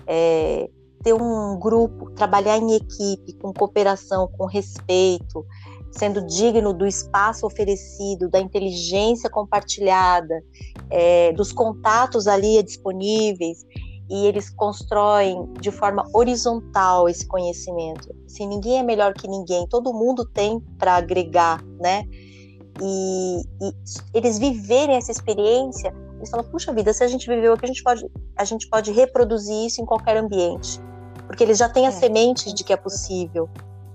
é, ter um grupo, trabalhar em equipe, com cooperação, com respeito, sendo digno do espaço oferecido, da inteligência compartilhada, é, dos contatos ali disponíveis, e eles constroem de forma horizontal esse conhecimento. Assim, ninguém é melhor que ninguém, todo mundo tem para agregar, né? E, e, eles viverem essa experiência, eles falam, puxa vida, se a gente viveu aqui, a gente pode, a gente pode reproduzir isso em qualquer ambiente. Porque eles já têm a é. semente de que é possível.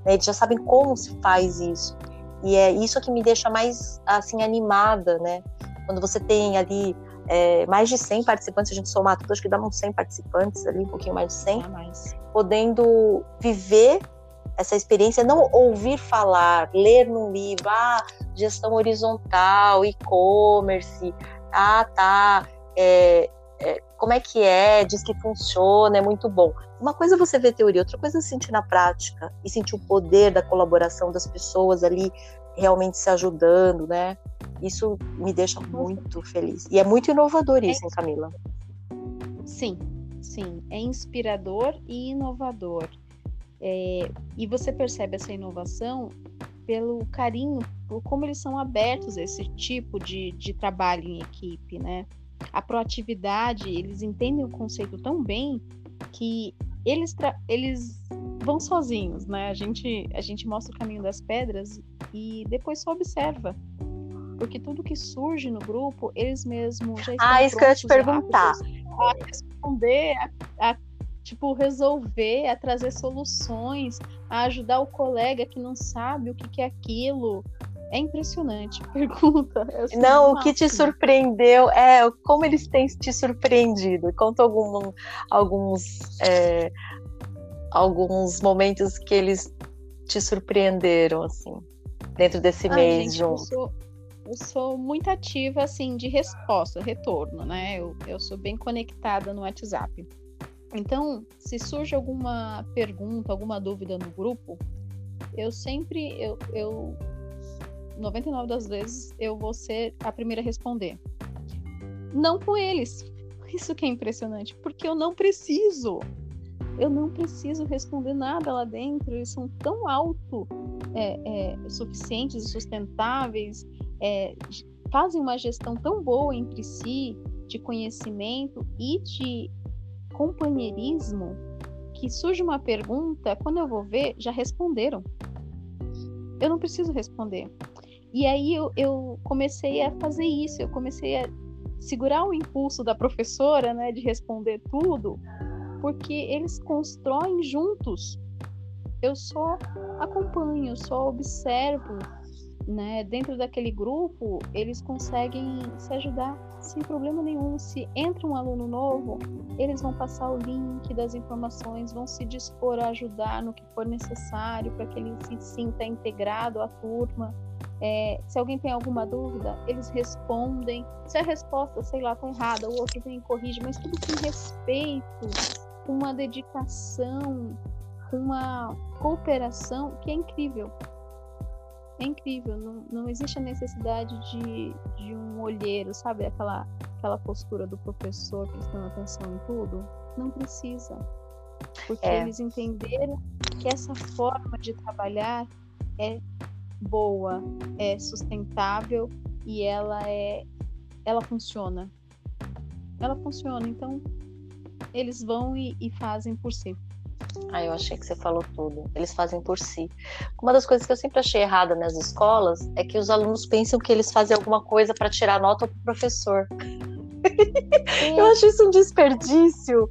Né? Eles já sabem como se faz isso. E é isso que me deixa mais assim animada, né? Quando você tem ali é, mais de 100 participantes, a gente somar tudo, acho que dá uns 100 participantes ali, um pouquinho mais de 100, mais. podendo viver essa experiência, não ouvir falar, ler num livro, ah, gestão horizontal, e-commerce, ah, tá, é, é, como é que é, diz que funciona, é muito bom. Uma coisa é você ver teoria, outra coisa é sentir na prática e sentir o poder da colaboração das pessoas ali realmente se ajudando, né? Isso me deixa muito feliz. E é muito inovador isso, hein, Camila? Sim, sim. É inspirador e inovador. É, e você percebe essa inovação pelo carinho, por como eles são abertos a esse tipo de, de trabalho em equipe, né? A proatividade, eles entendem o conceito tão bem que eles, eles vão sozinhos, né? A gente, a gente mostra o caminho das pedras e depois só observa. Porque tudo que surge no grupo, eles mesmos já estão Ah, isso que eu ia te perguntar. A responder, a, a tipo, resolver, a trazer soluções, a ajudar o colega que não sabe o que, que é aquilo. É impressionante. Pergunta. Não, o que te surpreendeu é como eles têm te surpreendido. Conta algum, alguns, é, alguns momentos que eles te surpreenderam, assim, dentro desse mês gente, junto. Eu sou, eu sou, muito ativa, assim, de resposta, retorno, né? Eu, eu sou bem conectada no WhatsApp. Então, se surge alguma pergunta, alguma dúvida no grupo, eu sempre, eu, eu 99 das vezes, eu vou ser a primeira a responder. Não com eles. Isso que é impressionante, porque eu não preciso. Eu não preciso responder nada lá dentro. Eles são tão auto é, é, suficientes e sustentáveis, é, fazem uma gestão tão boa entre si de conhecimento e de companheirismo que surge uma pergunta, quando eu vou ver, já responderam. Eu não preciso responder. E aí eu, eu comecei a fazer isso, eu comecei a segurar o impulso da professora, né, de responder tudo, porque eles constroem juntos. Eu só acompanho, só observo, né? Dentro daquele grupo, eles conseguem se ajudar sem problema nenhum. Se entra um aluno novo, eles vão passar o link das informações, vão se dispor a ajudar no que for necessário para que ele se sinta integrado à turma. É, se alguém tem alguma dúvida, eles respondem. Se a resposta, sei lá, está errada, o outro vem e corrige, mas tudo com respeito, com uma dedicação, com uma cooperação que é incrível. É incrível, não, não existe a necessidade de, de um olheiro, sabe? Aquela, aquela postura do professor prestando atenção em tudo. Não precisa. Porque é. eles entenderam que essa forma de trabalhar é boa, é sustentável e ela é ela funciona. Ela funciona, então eles vão e, e fazem por si. Ah, eu achei que você falou tudo. Eles fazem por si. Uma das coisas que eu sempre achei errada nas escolas é que os alunos pensam que eles fazem alguma coisa para tirar nota pro professor. É. eu acho isso um desperdício.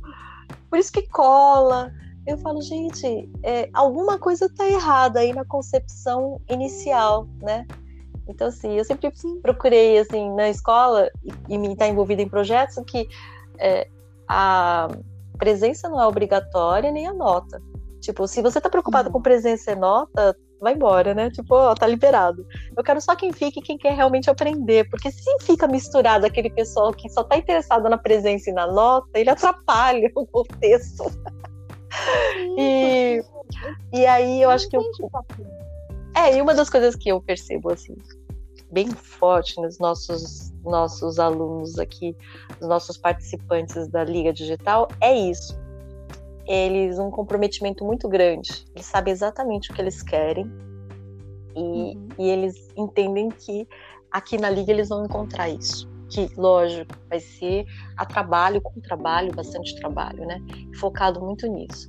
Por isso que cola, eu falo, gente, é, alguma coisa está errada aí na concepção inicial, né? Então, assim, eu sempre procurei, assim, na escola e, e me estar tá envolvida em projetos que é, a presença não é obrigatória nem a nota. Tipo, se você está preocupado com presença e nota, vai embora, né? Tipo, ó, tá liberado. Eu quero só quem fique e quem quer realmente aprender, porque se fica misturado aquele pessoal que só tá interessado na presença e na nota, ele atrapalha o contexto. E, e aí eu acho que eu. É, e uma das coisas que eu percebo, assim, bem forte nos nossos, nossos alunos aqui, os nossos participantes da Liga Digital, é isso. eles um comprometimento muito grande. Eles sabem exatamente o que eles querem e, uhum. e eles entendem que aqui na liga eles vão encontrar isso. Que, lógico, vai ser a trabalho com trabalho, bastante trabalho, né? Focado muito nisso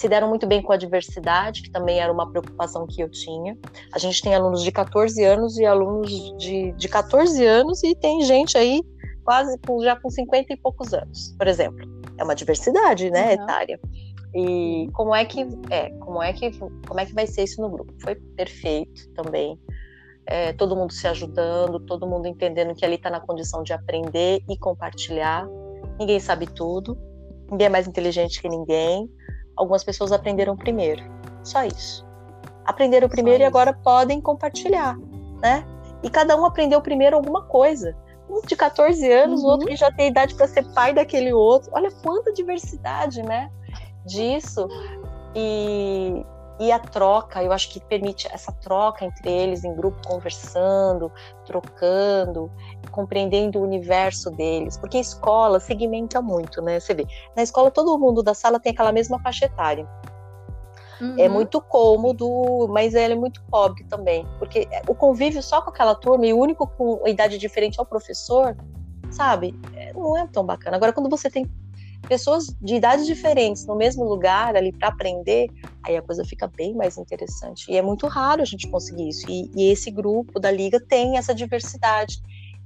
se deram muito bem com a diversidade, que também era uma preocupação que eu tinha. A gente tem alunos de 14 anos e alunos de, de 14 anos, e tem gente aí quase com, já com 50 e poucos anos, por exemplo. É uma diversidade, né, uhum. etária. E como é que é, como é que como é que vai ser isso no grupo? Foi perfeito também. É, todo mundo se ajudando, todo mundo entendendo que ali está na condição de aprender e compartilhar. Ninguém sabe tudo, ninguém é mais inteligente que ninguém algumas pessoas aprenderam primeiro. Só isso. Aprenderam primeiro e agora podem compartilhar, né? E cada um aprendeu primeiro alguma coisa. Um de 14 anos, o uhum. outro que já tem idade para ser pai daquele outro. Olha quanta diversidade, né? Disso. E, e a troca, eu acho que permite essa troca entre eles em grupo, conversando, trocando, compreendendo o universo deles, porque a escola segmenta muito, né? Você vê, na escola todo mundo da sala tem aquela mesma faixa etária. É uhum. É muito cômodo, mas ele é muito pobre também, porque o convívio só com aquela turma e o único com idade diferente é o professor, sabe? É, não é tão bacana. Agora, quando você tem pessoas de idades diferentes no mesmo lugar ali para aprender, aí a coisa fica bem mais interessante. E é muito raro a gente conseguir isso. E, e esse grupo da liga tem essa diversidade.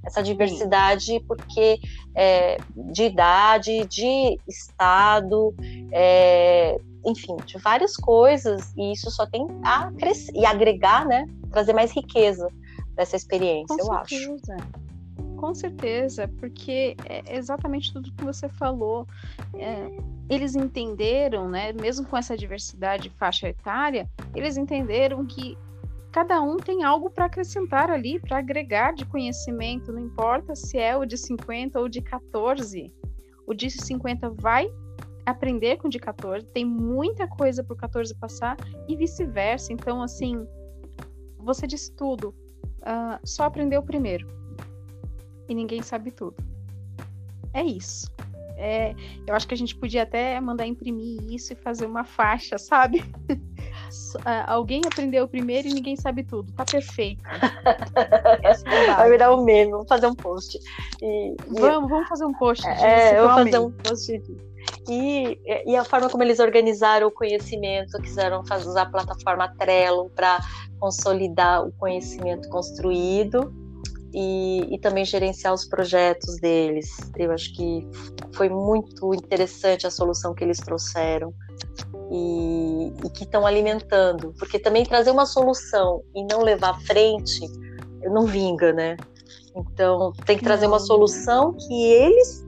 Essa diversidade porque é, de idade, de estado, é, enfim, de várias coisas, e isso só tem a crescer e agregar, né? Trazer mais riqueza dessa experiência, Com eu certeza. acho. Com certeza, porque é exatamente tudo que você falou. É, eles entenderam, né, mesmo com essa diversidade faixa etária, eles entenderam que cada um tem algo para acrescentar ali, para agregar de conhecimento, não importa se é o de 50 ou de 14. O de 50 vai aprender com o de 14, tem muita coisa para o 14 passar e vice-versa. Então, assim, você disse tudo, uh, só aprendeu primeiro e ninguém sabe tudo. É isso. É, eu acho que a gente podia até mandar imprimir isso e fazer uma faixa, sabe? Alguém aprendeu primeiro e ninguém sabe tudo. Tá perfeito. É Vai virar um meme, vamos fazer um post. E, e... Vamos, vamos fazer um post. Disso, é, eu vou fazer um post E, e a forma como eles organizaram o conhecimento, quiseram fazer, usar a plataforma Trello para consolidar o conhecimento construído e, e, também gerenciar os projetos deles. Eu acho que foi muito interessante a solução que eles trouxeram e, e que estão alimentando, porque também trazer uma solução e não levar à frente não vinga, né? Então tem que trazer uma solução que eles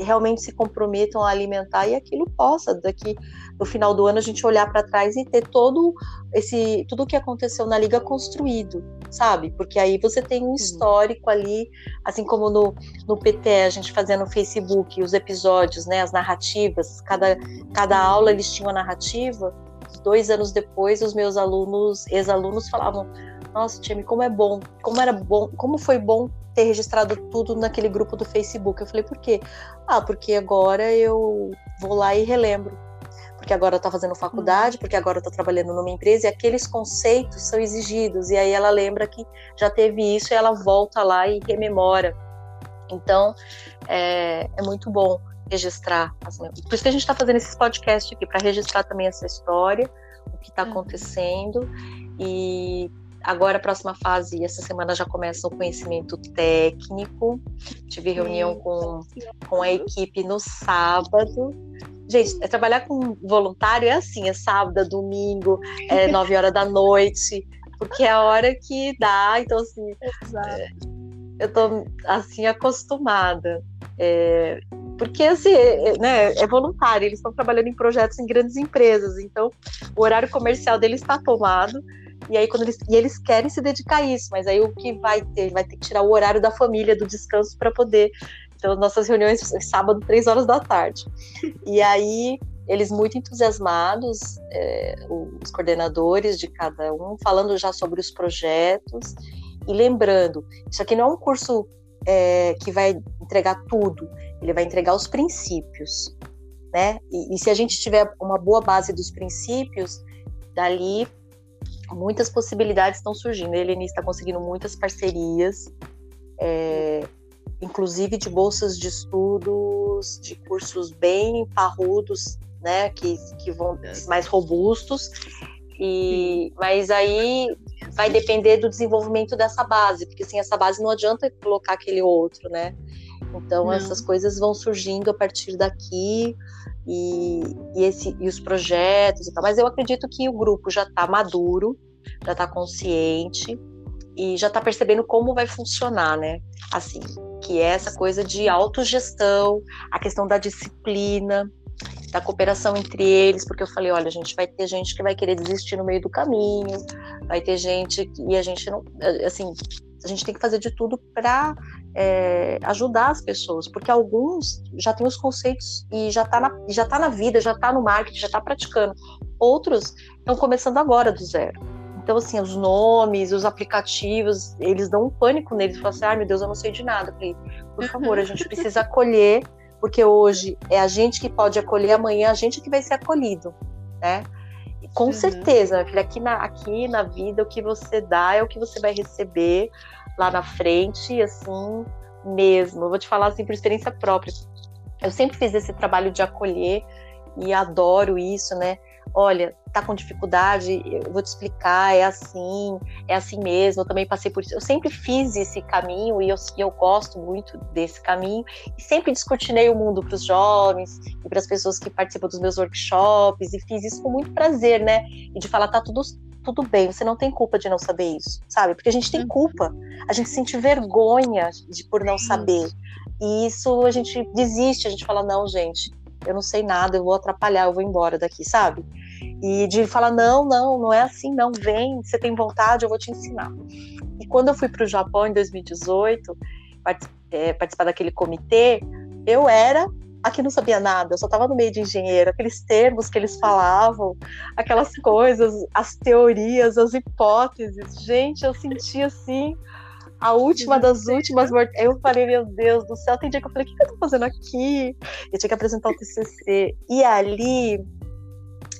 realmente se comprometam a alimentar e aquilo possa daqui no final do ano a gente olhar para trás e ter todo esse tudo o que aconteceu na liga construído, sabe? Porque aí você tem um histórico ali, assim como no, no PT a gente fazia no Facebook os episódios, né, as narrativas, cada cada aula eles tinham a narrativa. Dois anos depois, os meus alunos, ex-alunos falavam: "Nossa, Time, como é bom, como era bom, como foi bom ter registrado tudo naquele grupo do Facebook. Eu falei, por quê? Ah, porque agora eu vou lá e relembro. Porque agora eu tô fazendo faculdade, uhum. porque agora eu tô trabalhando numa empresa e aqueles conceitos são exigidos. E aí ela lembra que já teve isso e ela volta lá e rememora. Então, é, é muito bom registrar. Por isso que a gente está fazendo esses podcasts aqui, para registrar também essa história, o que está uhum. acontecendo. E Agora, a próxima fase, essa semana já começa o conhecimento técnico. Tive reunião com, com a equipe no sábado. Gente, é trabalhar com voluntário é assim, é sábado, é domingo, é nove horas da noite, porque é a hora que dá, então assim, é, eu tô assim acostumada. É, porque assim, é, né, é voluntário, eles estão trabalhando em projetos em grandes empresas, então o horário comercial deles está tomado. E aí quando eles e eles querem se dedicar a isso, mas aí o que vai ter, vai ter que tirar o horário da família, do descanso para poder. Então nossas reuniões sábado três horas da tarde. E aí eles muito entusiasmados, é, os coordenadores de cada um, falando já sobre os projetos e lembrando, isso aqui não é um curso é, que vai entregar tudo, ele vai entregar os princípios. né? E, e se a gente tiver uma boa base dos princípios, dali muitas possibilidades estão surgindo. A Eleni está conseguindo muitas parcerias, é, inclusive de bolsas de estudos, de cursos bem parrudos, né, que, que vão mais robustos. E, mas aí vai depender do desenvolvimento dessa base, porque sem essa base não adianta colocar aquele outro, né? Então não. essas coisas vão surgindo a partir daqui e, e, esse, e os projetos e tal. Mas eu acredito que o grupo já está maduro, já está consciente e já está percebendo como vai funcionar, né? Assim, que é essa coisa de autogestão, a questão da disciplina, da cooperação entre eles, porque eu falei, olha, a gente vai ter gente que vai querer desistir no meio do caminho, vai ter gente que, e a gente não, assim, a gente tem que fazer de tudo para é, ajudar as pessoas, porque alguns já têm os conceitos e já está na, já tá na vida, já está no marketing, já está praticando. Outros estão começando agora do zero. Então, assim, os nomes, os aplicativos, eles dão um pânico neles. Falam assim, ai meu Deus, eu não sei de nada. Eu falei, por favor, a gente precisa acolher, porque hoje é a gente que pode acolher, amanhã a gente que vai ser acolhido, né? E com uhum. certeza, filha, aqui na, aqui na vida, o que você dá é o que você vai receber lá na frente, assim, mesmo. Eu vou te falar, assim, por experiência própria. Eu sempre fiz esse trabalho de acolher e adoro isso, né? Olha, tá com dificuldade, eu vou te explicar, é assim, é assim mesmo, eu também passei por isso. Eu sempre fiz esse caminho e eu, eu gosto muito desse caminho e sempre descortinei o mundo para os jovens e para as pessoas que participam dos meus workshops e fiz isso com muito prazer, né? E de falar, tá tudo tudo bem, você não tem culpa de não saber isso, sabe? Porque a gente tem uhum. culpa, a gente sente vergonha de por não saber. E isso a gente desiste, a gente fala, não, gente, eu não sei nada, eu vou atrapalhar, eu vou embora daqui, sabe? E de falar, não, não, não é assim, não, vem, você tem vontade, eu vou te ensinar. E quando eu fui para o Japão em 2018, é, participar daquele comitê, eu era a que não sabia nada, eu só estava no meio de engenheiro, aqueles termos que eles falavam, aquelas coisas, as teorias, as hipóteses. Gente, eu senti assim a última das últimas. Eu falei, meu Deus do céu, tem dia que eu falei, o que, eu tô fazendo aqui? Eu tinha que apresentar o TCC. E ali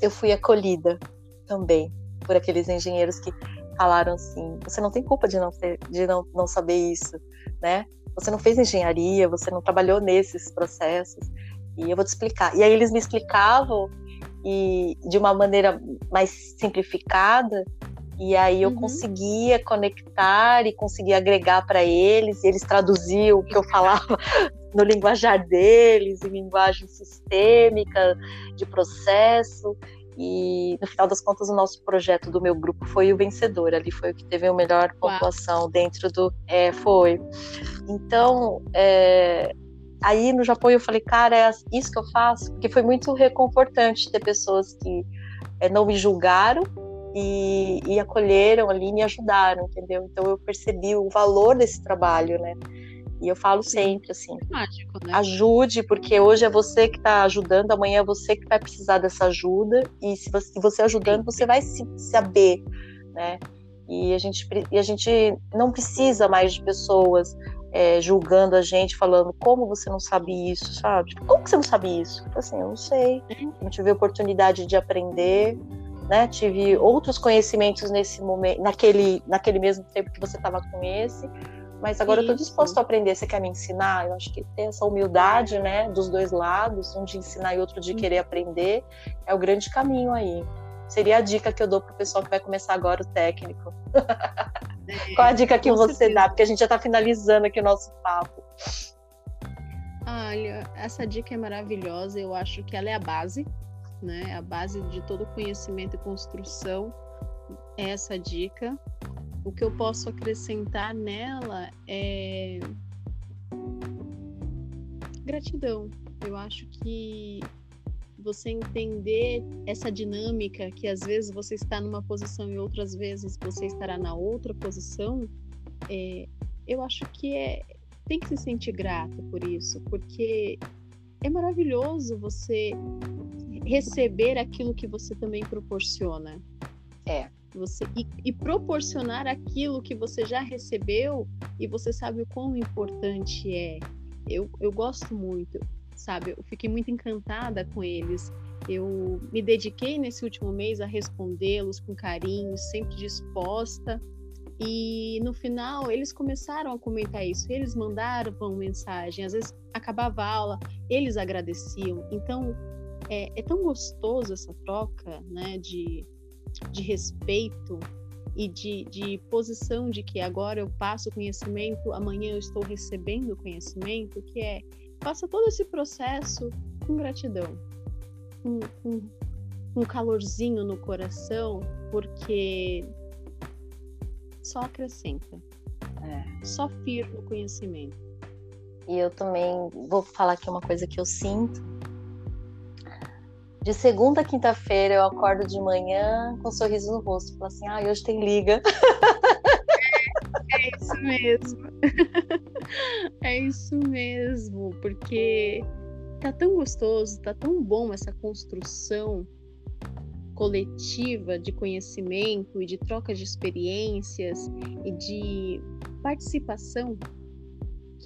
eu fui acolhida também por aqueles engenheiros que falaram assim: você não tem culpa de não, ter, de não, não saber isso, né? Você não fez engenharia, você não trabalhou nesses processos. E eu vou te explicar. E aí eles me explicavam e de uma maneira mais simplificada e aí eu uhum. conseguia conectar e conseguia agregar para eles, e eles traduziam o que eu falava no linguajar deles, em linguagem sistêmica, de processo. E no final das contas, o nosso projeto do meu grupo foi o vencedor. Ali foi o que teve a melhor pontuação Uau. dentro do. É, foi. Então, é, aí no Japão eu falei, cara, é isso que eu faço, porque foi muito reconfortante ter pessoas que é, não me julgaram e, e acolheram ali, me ajudaram, entendeu? Então eu percebi o valor desse trabalho, né? E eu falo sempre assim: Mágico, né? ajude, porque hoje é você que está ajudando, amanhã é você que vai precisar dessa ajuda, e se você, se você ajudando, você vai se saber, né? E a, gente, e a gente não precisa mais de pessoas é, julgando a gente, falando como você não sabe isso, sabe? Como que você não sabe isso? Assim, eu não sei, não tive oportunidade de aprender, né? Tive outros conhecimentos nesse momento, naquele, naquele mesmo tempo que você estava com esse, mas agora Isso. eu estou disposto a aprender. Você quer me ensinar? Eu acho que ter essa humildade, né, dos dois lados, um de ensinar e outro de querer aprender, é o grande caminho aí. Seria a dica que eu dou para o pessoal que vai começar agora o técnico. É, Qual a dica que você certeza. dá? Porque a gente já está finalizando aqui o nosso papo. Olha, essa dica é maravilhosa. Eu acho que ela é a base né? A base de todo conhecimento e construção é essa dica. O que eu posso acrescentar nela é gratidão. Eu acho que você entender essa dinâmica que às vezes você está numa posição e outras vezes você estará na outra posição, é, eu acho que é, tem que se sentir grato por isso, porque é maravilhoso você receber aquilo que você também proporciona. É. Você, e, e, proporcionar aquilo que você já recebeu e você sabe o quão importante é. Eu, eu gosto muito. sabe? Eu fiquei muito encantada com eles. Eu me dediquei nesse último mês a respondê-los com carinho, sempre disposta. E no final eles começaram a comentar isso. Eles mandaram mensagem, às vezes acabava a aula, eles agradeciam. Então é, é tão gostoso essa troca, né, de, de respeito e de, de posição de que agora eu passo conhecimento, amanhã eu estou recebendo conhecimento, que é faça todo esse processo com gratidão, com, com um calorzinho no coração, porque só acrescenta, é. só firma o conhecimento. E eu também vou falar aqui uma coisa que eu sinto. De segunda a quinta-feira eu acordo de manhã com um sorriso no rosto. Falo assim, ah, hoje tem liga. É, é isso mesmo. É isso mesmo, porque tá tão gostoso, tá tão bom essa construção coletiva de conhecimento e de troca de experiências e de participação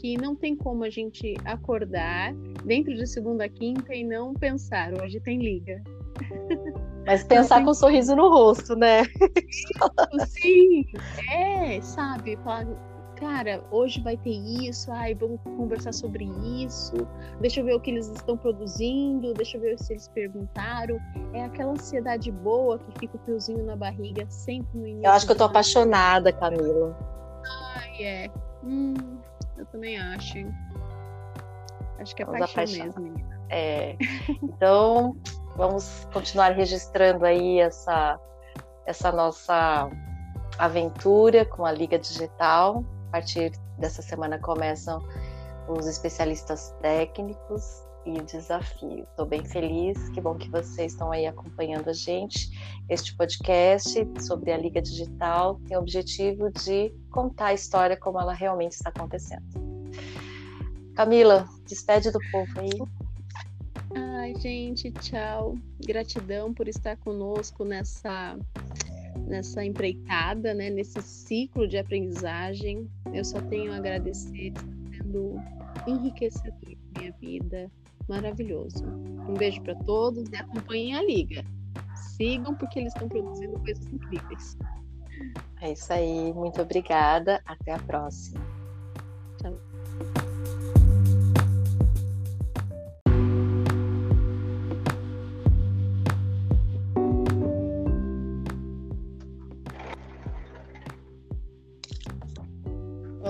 que não tem como a gente acordar dentro de segunda a quinta e não pensar, hoje tem liga. Mas pensar tem... com um sorriso no rosto, né? Sim, é, sabe? Falar, cara, hoje vai ter isso, ai, vamos conversar sobre isso, deixa eu ver o que eles estão produzindo, deixa eu ver se eles perguntaram. É aquela ansiedade boa que fica o fiozinho na barriga sempre no início. Eu acho que eu tô apaixonada, Camila. Ai, é. Hum, eu também acho. Acho que é vamos paixão mesmo, menina. É. Então, vamos continuar registrando aí essa, essa nossa aventura com a Liga Digital a partir dessa semana começam os especialistas técnicos e desafio. Estou bem feliz, que bom que vocês estão aí acompanhando a gente. Este podcast sobre a Liga Digital tem o objetivo de contar a história como ela realmente está acontecendo. Camila, despede do povo aí. Ai, gente, tchau. Gratidão por estar conosco nessa nessa empreitada, né, nesse ciclo de aprendizagem. Eu só tenho a agradecer, está sendo enriquecedor minha vida, maravilhoso. Um beijo para todos e acompanhem a liga. Sigam porque eles estão produzindo coisas incríveis. É isso aí, muito obrigada. Até a próxima. Tchau.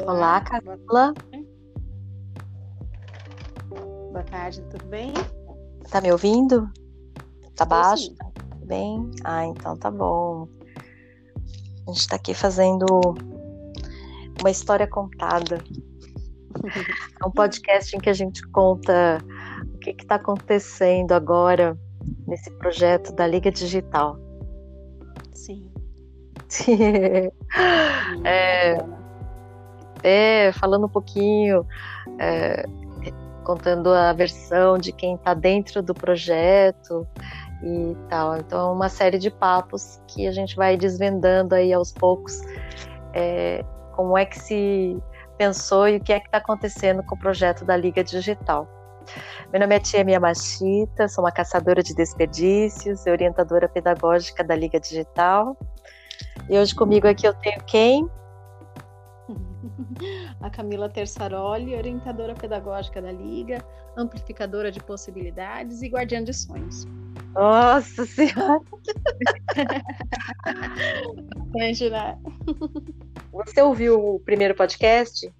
Olá, Carla. Tarde, tudo bem? Tá me ouvindo? Tá baixo? Bem? Ah, então tá bom. A gente tá aqui fazendo uma história contada. É um podcast em que a gente conta o que está acontecendo agora nesse projeto da Liga Digital. Sim. é, até falando um pouquinho, é, contando a versão de quem está dentro do projeto e tal. Então, uma série de papos que a gente vai desvendando aí aos poucos é, como é que se pensou e o que é que está acontecendo com o projeto da Liga Digital. Meu nome é Tia Mia Machita, sou uma caçadora de desperdícios e orientadora pedagógica da Liga Digital. E hoje comigo aqui eu tenho quem? a Camila Tersaroli, orientadora pedagógica da Liga, amplificadora de possibilidades e guardiã de sonhos. Nossa Senhora! Bastante, né? Você ouviu o primeiro podcast?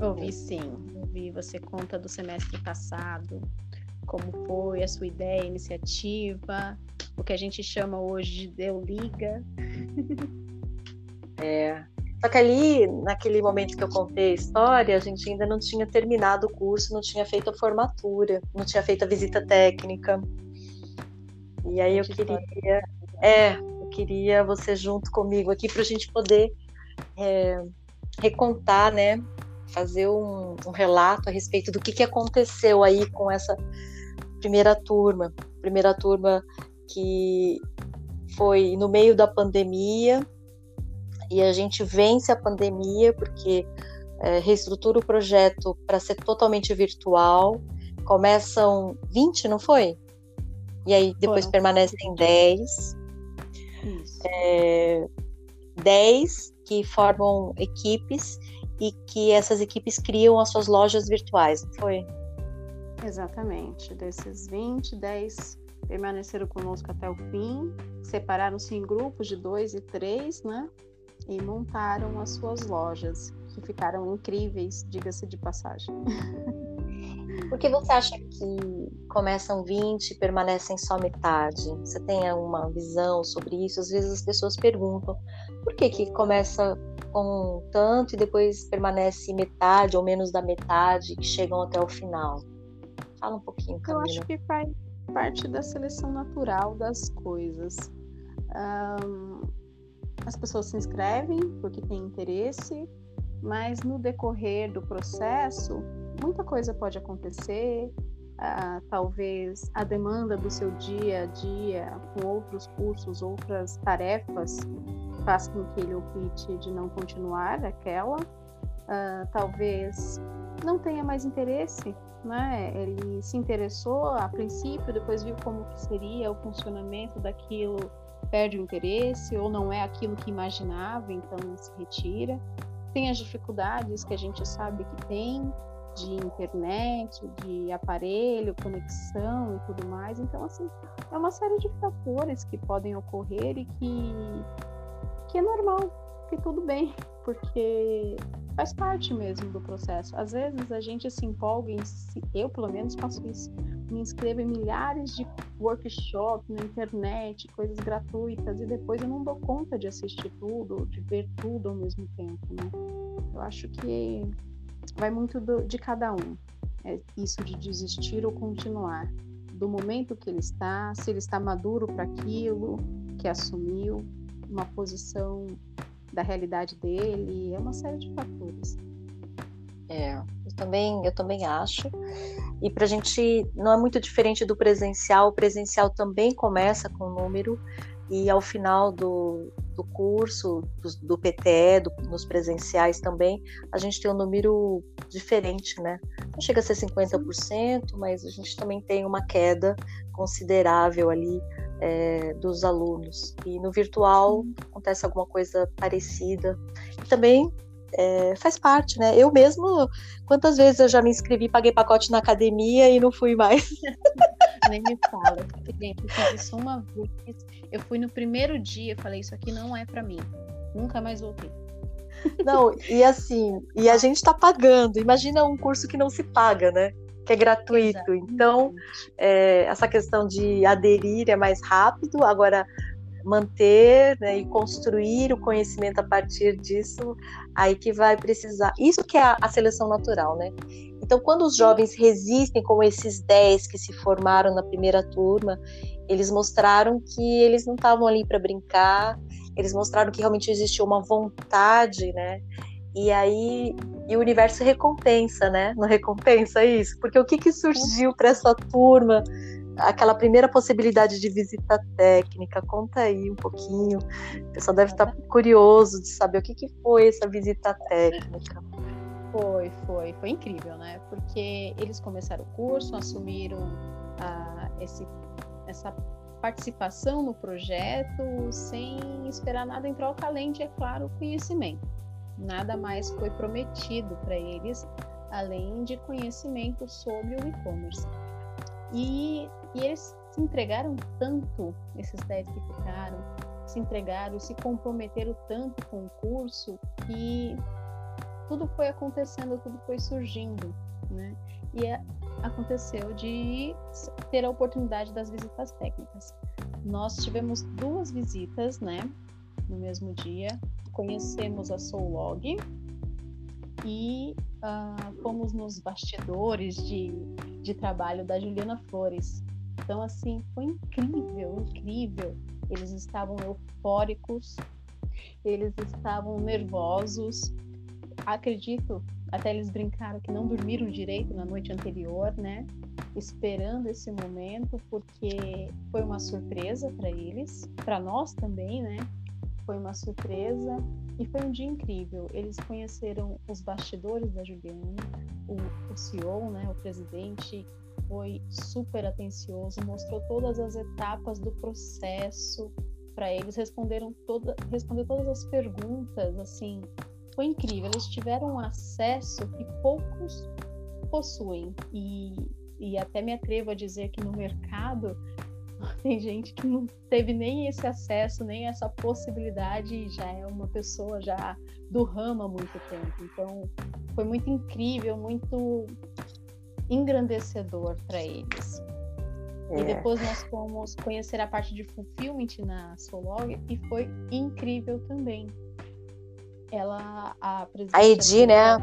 Ouvi sim, ouvi. Você conta do semestre passado, como foi a sua ideia, iniciativa, o que a gente chama hoje de Deu Liga. É, só que ali, naquele momento que eu contei a história, a gente ainda não tinha terminado o curso, não tinha feito a formatura, não tinha feito a visita técnica. E aí eu queria, é, eu queria você junto comigo aqui para a gente poder é, recontar, né, fazer um, um, relato a respeito do que, que aconteceu aí com essa primeira turma, primeira turma que foi no meio da pandemia, e a gente vence a pandemia porque é, reestrutura o projeto para ser totalmente virtual começam 20, não foi? E aí depois Foram. permanecem 10. Isso. É, 10 que formam equipes e que essas equipes criam as suas lojas virtuais, não foi? Exatamente. Desses 20, 10 permaneceram conosco até o fim, separaram-se em grupos de dois e três, né? E montaram as suas lojas, que ficaram incríveis, diga-se de passagem. Por que você acha que começam 20 e permanecem só metade? Você tem uma visão sobre isso? Às vezes as pessoas perguntam por que, que começa com tanto e depois permanece metade ou menos da metade que chegam até o final? Fala um pouquinho, Camila. Eu acho que faz parte da seleção natural das coisas. Um, as pessoas se inscrevem porque têm interesse, mas no decorrer do processo, muita coisa pode acontecer. Uh, talvez a demanda do seu dia a dia com outros cursos, outras tarefas, faça com que ele opte de não continuar aquela. Uh, talvez não tenha mais interesse né? Ele se interessou a princípio, depois viu como que seria o funcionamento daquilo, perde o interesse ou não é aquilo que imaginava, então se retira. Tem as dificuldades que a gente sabe que tem de internet, de aparelho, conexão e tudo mais. Então, assim, é uma série de fatores que podem ocorrer e que, que é normal, que tudo bem, porque faz parte mesmo do processo. Às vezes a gente se empolga, em eu pelo menos faço isso, me inscrevo em milhares de workshops na internet, coisas gratuitas, e depois eu não dou conta de assistir tudo, de ver tudo ao mesmo tempo, né? Eu acho que vai muito do, de cada um. É isso de desistir ou continuar. Do momento que ele está, se ele está maduro para aquilo que assumiu, uma posição da realidade dele, é uma série de fatores. É, eu também, eu também acho. E para a gente não é muito diferente do presencial. O presencial também começa com número e ao final do, do curso, do, do PTE, do, nos presenciais também, a gente tem um número diferente, né? Não chega a ser 50%, mas a gente também tem uma queda considerável ali é, dos alunos. E no virtual acontece alguma coisa parecida. E também é, faz parte, né? Eu mesmo, quantas vezes eu já me inscrevi, paguei pacote na academia e não fui mais. Nem me fala. Gente, eu fiz isso uma vez. Eu fui no primeiro dia, falei, isso aqui não é para mim. Nunca mais voltei. Não, e assim, e a gente tá pagando. Imagina um curso que não se paga, né? Que é gratuito. Exato. Então, é, essa questão de aderir é mais rápido, agora manter né, e construir o conhecimento a partir disso, aí que vai precisar. Isso que é a, a seleção natural, né? Então, quando os jovens resistem, como esses 10 que se formaram na primeira turma, eles mostraram que eles não estavam ali para brincar, eles mostraram que realmente existia uma vontade, né? E aí e o universo recompensa, né? Não recompensa isso? Porque o que, que surgiu para essa turma? Aquela primeira possibilidade de visita técnica, conta aí um pouquinho. O pessoal deve estar curioso de saber o que, que foi essa visita técnica. Foi, foi, foi incrível, né? Porque eles começaram o curso, assumiram ah, esse, essa participação no projeto sem esperar nada em troca, além de, é claro, conhecimento nada mais foi prometido para eles além de conhecimento sobre o e-commerce. E, e, eles se entregaram tanto, esses 10 que ficaram, se entregaram, se comprometeram tanto com o curso que tudo foi acontecendo, tudo foi surgindo, né? E é, aconteceu de ter a oportunidade das visitas técnicas. Nós tivemos duas visitas, né, no mesmo dia, conhecemos a Soulog e uh, fomos nos bastidores de, de trabalho da Juliana Flores. Então, assim, foi incrível, incrível. Eles estavam eufóricos, eles estavam nervosos. Acredito, até eles brincaram que não dormiram direito na noite anterior, né? Esperando esse momento, porque foi uma surpresa para eles, para nós também, né? Foi uma surpresa e foi um dia incrível. Eles conheceram os bastidores da Juliana, o, o CEO, né, o presidente, foi super atencioso, mostrou todas as etapas do processo para eles, responderam toda, respondeu todas as perguntas, assim, foi incrível. Eles tiveram acesso que poucos possuem e, e até me atrevo a dizer que no mercado tem gente que não teve nem esse acesso, nem essa possibilidade e já é uma pessoa já do ramo há muito tempo. Então, foi muito incrível, muito engrandecedor para eles. É. E depois nós fomos conhecer a parte de fulfillment na Solog e foi incrível também. Ela, a. A Edi, né? A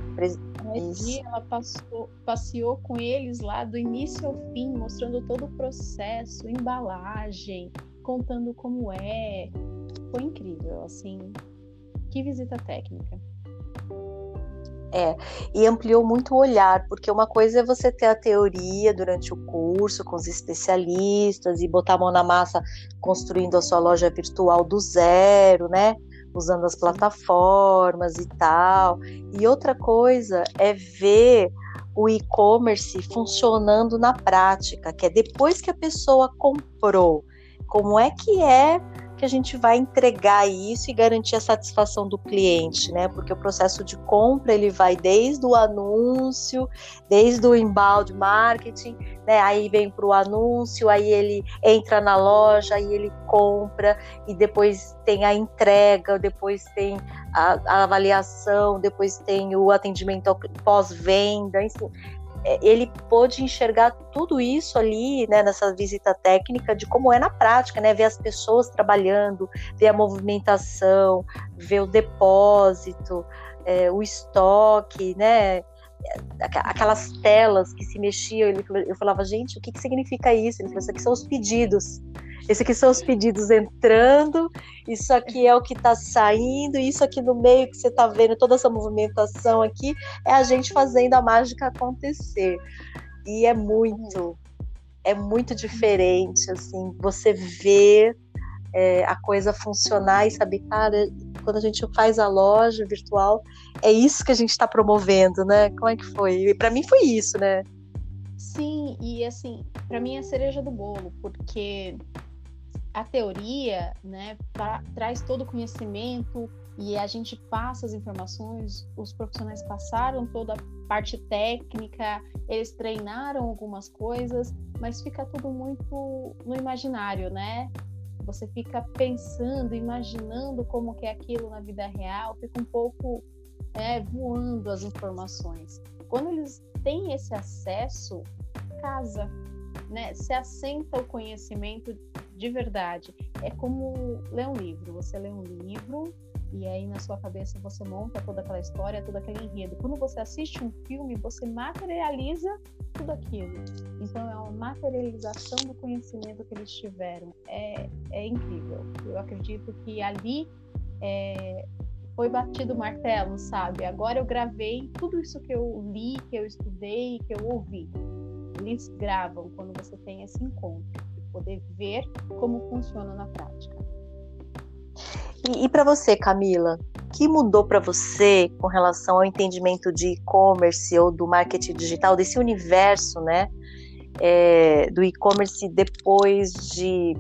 Edi, ela passou, passeou com eles lá do início ao fim, mostrando todo o processo, embalagem, contando como é. Foi incrível, assim. Que visita técnica. É, e ampliou muito o olhar, porque uma coisa é você ter a teoria durante o curso com os especialistas e botar a mão na massa construindo a sua loja virtual do zero, né? Usando as plataformas e tal. E outra coisa é ver o e-commerce funcionando na prática, que é depois que a pessoa comprou, como é que é que a gente vai entregar isso e garantir a satisfação do cliente, né? Porque o processo de compra ele vai desde o anúncio, desde o embalde marketing, né? Aí vem para o anúncio, aí ele entra na loja, aí ele compra e depois tem a entrega, depois tem a, a avaliação, depois tem o atendimento pós-venda, enfim ele pôde enxergar tudo isso ali, né, nessa visita técnica, de como é na prática, né, ver as pessoas trabalhando, ver a movimentação, ver o depósito, é, o estoque, né, aquelas telas que se mexiam. Ele, eu falava, gente, o que, que significa isso? Ele falou, isso aqui são os pedidos. Esse aqui são os pedidos entrando, isso aqui é o que está saindo, isso aqui no meio que você está vendo, toda essa movimentação aqui, é a gente fazendo a mágica acontecer. E é muito, é muito diferente, assim, você vê é, a coisa funcionar e saber, cara, quando a gente faz a loja virtual, é isso que a gente está promovendo, né? Como é que foi? Para mim foi isso, né? Sim, e assim, para mim é a cereja do bolo, porque a teoria, né, pra, traz todo o conhecimento e a gente passa as informações, os profissionais passaram toda a parte técnica, eles treinaram algumas coisas, mas fica tudo muito no imaginário, né? Você fica pensando, imaginando como que é aquilo na vida real, fica um pouco é, voando as informações. Quando eles têm esse acesso, casa, né? Se assenta o conhecimento de verdade. É como ler um livro. Você lê um livro e aí na sua cabeça você monta toda aquela história, todo aquele enredo. Quando você assiste um filme, você materializa tudo aquilo. Então é uma materialização do conhecimento que eles tiveram. É, é incrível. Eu acredito que ali é, foi batido o martelo, sabe? Agora eu gravei tudo isso que eu li, que eu estudei, que eu ouvi. Eles gravam quando você tem esse encontro, de poder ver como funciona na prática. E, e para você, Camila, o que mudou para você com relação ao entendimento de e-commerce ou do marketing digital, desse universo, né? É, do e-commerce depois de,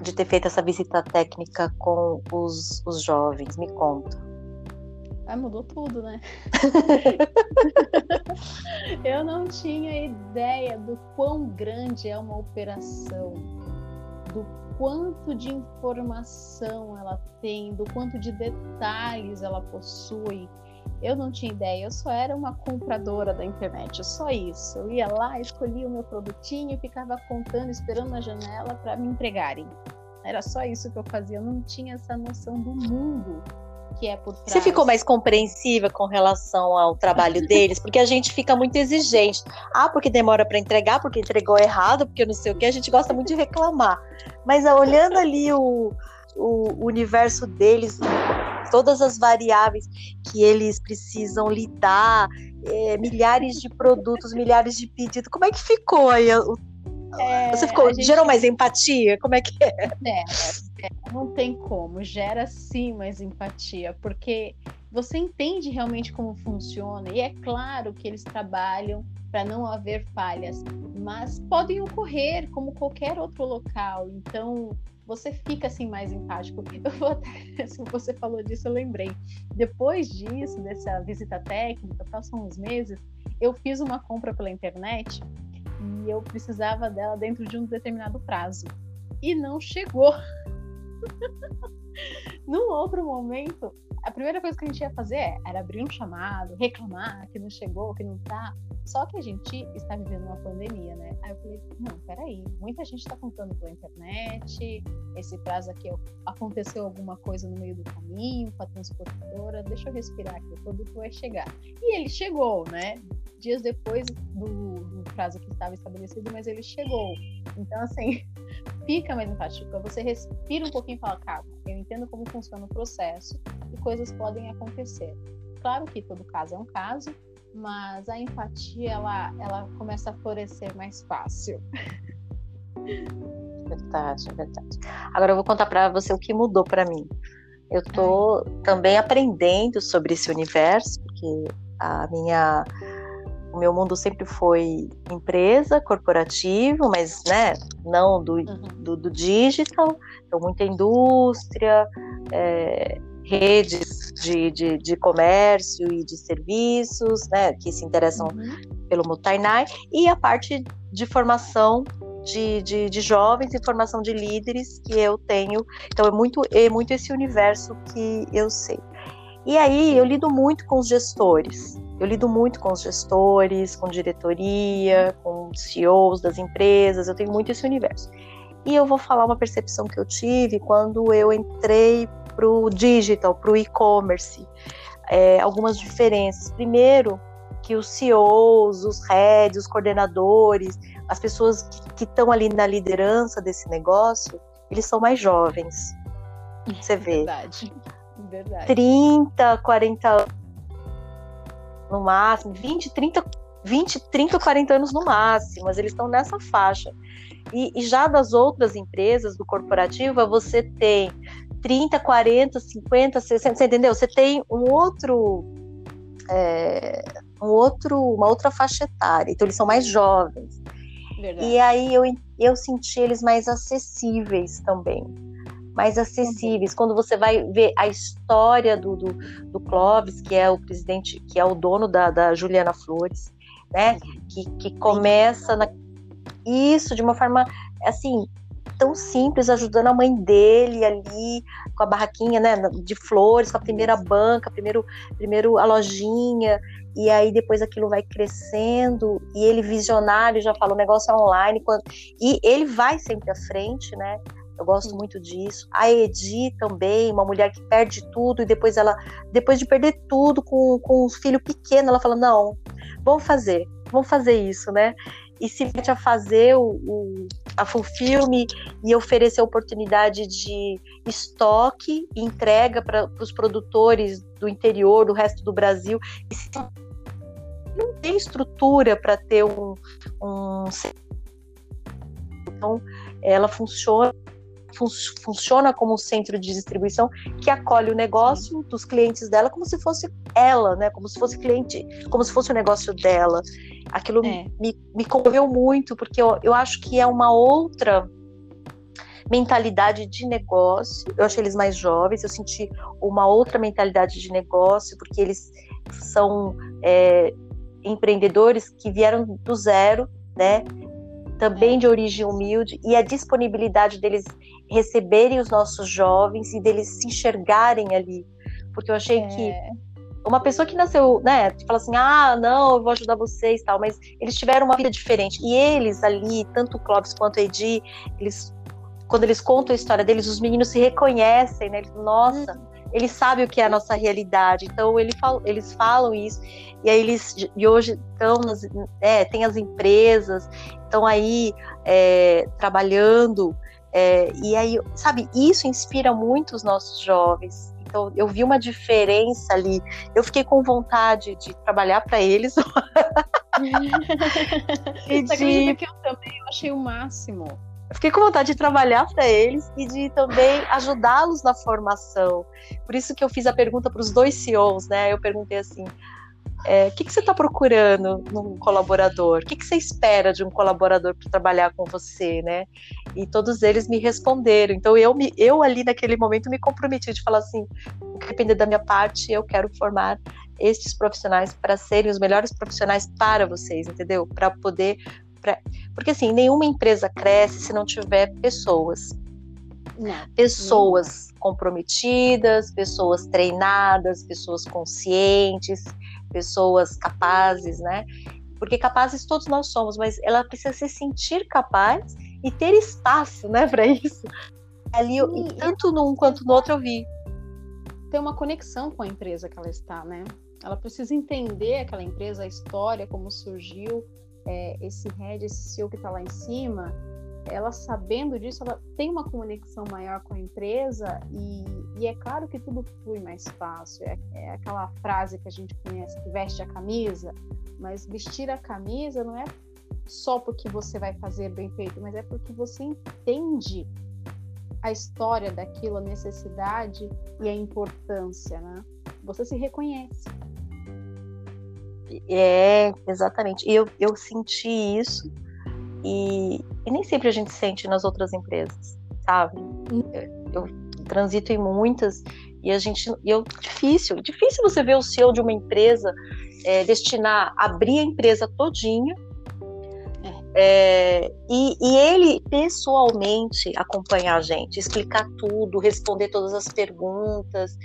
de ter feito essa visita técnica com os, os jovens? Me conta. Ah, mudou tudo, né? eu não tinha ideia do quão grande é uma operação, do quanto de informação ela tem, do quanto de detalhes ela possui. Eu não tinha ideia, eu só era uma compradora da internet, só isso. Eu ia lá, escolhia o meu produtinho, ficava contando, esperando na janela para me entregarem. Era só isso que eu fazia, eu não tinha essa noção do mundo que é por trás. Você ficou mais compreensiva com relação ao trabalho deles? Porque a gente fica muito exigente. Ah, porque demora para entregar, porque entregou errado, porque não sei o que, a gente gosta muito de reclamar. Mas ah, olhando ali o, o universo deles, todas as variáveis que eles precisam lidar, é, milhares de produtos, milhares de pedidos, como é que ficou aí o é, Você ficou, gente... gerou mais empatia? Como é que é? é? É, não tem como, gera sim mais empatia, porque você entende realmente como funciona. E é claro que eles trabalham para não haver falhas, mas podem ocorrer como qualquer outro local. Então, você fica assim mais empático. Eu até, se você falou disso, eu lembrei. Depois disso, dessa visita técnica, passam uns meses, eu fiz uma compra pela internet e eu precisava dela dentro de um determinado prazo. E não chegou. Num outro momento, a primeira coisa que a gente ia fazer é, era abrir um chamado, reclamar que não chegou, que não tá. Só que a gente está vivendo uma pandemia, né? Aí eu falei, não, peraí, muita gente está contando pela internet, esse prazo aqui aconteceu alguma coisa no meio do caminho com a transportadora, deixa eu respirar aqui, o produto vai chegar. E ele chegou, né? Dias depois do, do prazo que estava estabelecido, mas ele chegou. Então, assim, fica mais empático. Você respira um pouquinho e fala, calma, eu entendo como funciona o processo e coisas podem acontecer. Claro que todo caso é um caso, mas a empatia ela, ela começa a florescer mais fácil. Verdade, verdade. Agora eu vou contar para você o que mudou para mim. Eu estou também aprendendo sobre esse universo, porque a minha o meu mundo sempre foi empresa, corporativo, mas né, não do, uhum. do, do digital, então muita indústria, é, redes de, de, de, comércio e de serviços, né, que se interessam uhum. pelo Mutainai, e a parte de formação de, de, de, jovens e formação de líderes que eu tenho. Então é muito, é muito esse universo que eu sei. E aí eu lido muito com os gestores. Eu lido muito com os gestores, com diretoria, com CEOs das empresas, eu tenho muito esse universo. E eu vou falar uma percepção que eu tive quando eu entrei para o digital, para o e-commerce. É, algumas diferenças. Primeiro, que os CEOs, os heads, os coordenadores, as pessoas que estão ali na liderança desse negócio, eles são mais jovens. Você vê. Verdade. Verdade. 30, 40 anos no máximo, 20, 30, 20, 30, 40 anos no máximo, mas eles estão nessa faixa. E, e já das outras empresas do corporativo, você tem 30, 40, 50, 60, você entendeu? Você tem um outro, é, um outro, uma outra faixa etária, então eles são mais jovens. Verdade. E aí eu, eu senti eles mais acessíveis também. Mais acessíveis. Quando você vai ver a história do, do, do, Clóvis, que é o presidente, que é o dono da, da Juliana Flores, né? Que, que começa na, isso de uma forma assim tão simples, ajudando a mãe dele ali com a barraquinha, né, de flores, com a primeira banca, primeiro, primeiro a lojinha, e aí depois aquilo vai crescendo, e ele visionário já falou, negócio é online, quando... e ele vai sempre à frente, né, eu gosto muito disso. A Edi também, uma mulher que perde tudo e depois ela, depois de perder tudo com, com um filho pequeno, ela fala: não, vamos fazer, vamos fazer isso, né? e se mete a fazer o, o a Fulfilme e oferecer oportunidade de estoque e entrega para os produtores do interior, do resto do Brasil. E se não tem estrutura para ter um, um. Então, ela funciona fun funciona como um centro de distribuição que acolhe o negócio dos clientes dela como se fosse ela, né? Como se fosse cliente, como se fosse o negócio dela. Aquilo é. me, me comoveu muito, porque eu, eu acho que é uma outra mentalidade de negócio. Eu achei eles mais jovens, eu senti uma outra mentalidade de negócio, porque eles são é, empreendedores que vieram do zero, né? Também de origem humilde, e a disponibilidade deles receberem os nossos jovens e deles se enxergarem ali. Porque eu achei é. que uma pessoa que nasceu, né, que fala assim, ah, não, eu vou ajudar vocês tal, mas eles tiveram uma vida diferente. E eles ali, tanto o Clóvis quanto o Edi, eles, quando eles contam a história deles, os meninos se reconhecem, né? Eles, Nossa, uhum. Eles sabem o que é a nossa realidade. Então ele fala, eles falam isso. E aí eles, e hoje estão, nas, é, tem as empresas, estão aí é, trabalhando é, e aí, sabe, isso inspira muito os nossos jovens. Então, eu vi uma diferença ali. Eu fiquei com vontade de trabalhar para eles. e de... que eu também eu achei o máximo. Fiquei com vontade de trabalhar para eles e de também ajudá-los na formação. Por isso que eu fiz a pergunta para os dois CEOs, né? Eu perguntei assim: é, o que, que você está procurando num colaborador? O que, que você espera de um colaborador para trabalhar com você, né? E todos eles me responderam. Então eu, me, eu ali naquele momento me comprometi de falar assim, depender da minha parte, eu quero formar estes profissionais para serem os melhores profissionais para vocês, entendeu? Para poder, pra... porque assim nenhuma empresa cresce se não tiver pessoas. Não, pessoas não. comprometidas, pessoas treinadas, pessoas conscientes pessoas capazes, né? Porque capazes todos nós somos, mas ela precisa se sentir capaz e ter espaço, né, para isso. Ali, eu, e tanto num quanto no outro eu vi. Ter uma conexão com a empresa que ela está, né? Ela precisa entender aquela empresa, a história, como surgiu, é, esse head, esse CEO que está lá em cima, ela sabendo disso, ela tem uma conexão maior com a empresa e, e é claro que tudo flui mais fácil. É, é, aquela frase que a gente conhece, que veste a camisa, mas vestir a camisa não é só porque você vai fazer bem feito, mas é porque você entende a história daquilo, a necessidade e a importância, né? Você se reconhece. É, exatamente. E eu, eu senti isso e, e nem sempre a gente sente nas outras empresas, sabe? Eu transito em muitas e a gente, eu difícil, difícil você ver o CEO de uma empresa é, destinar abrir a empresa todinha é, e, e, ele pessoalmente acompanhar a gente, explicar tudo, responder todas as perguntas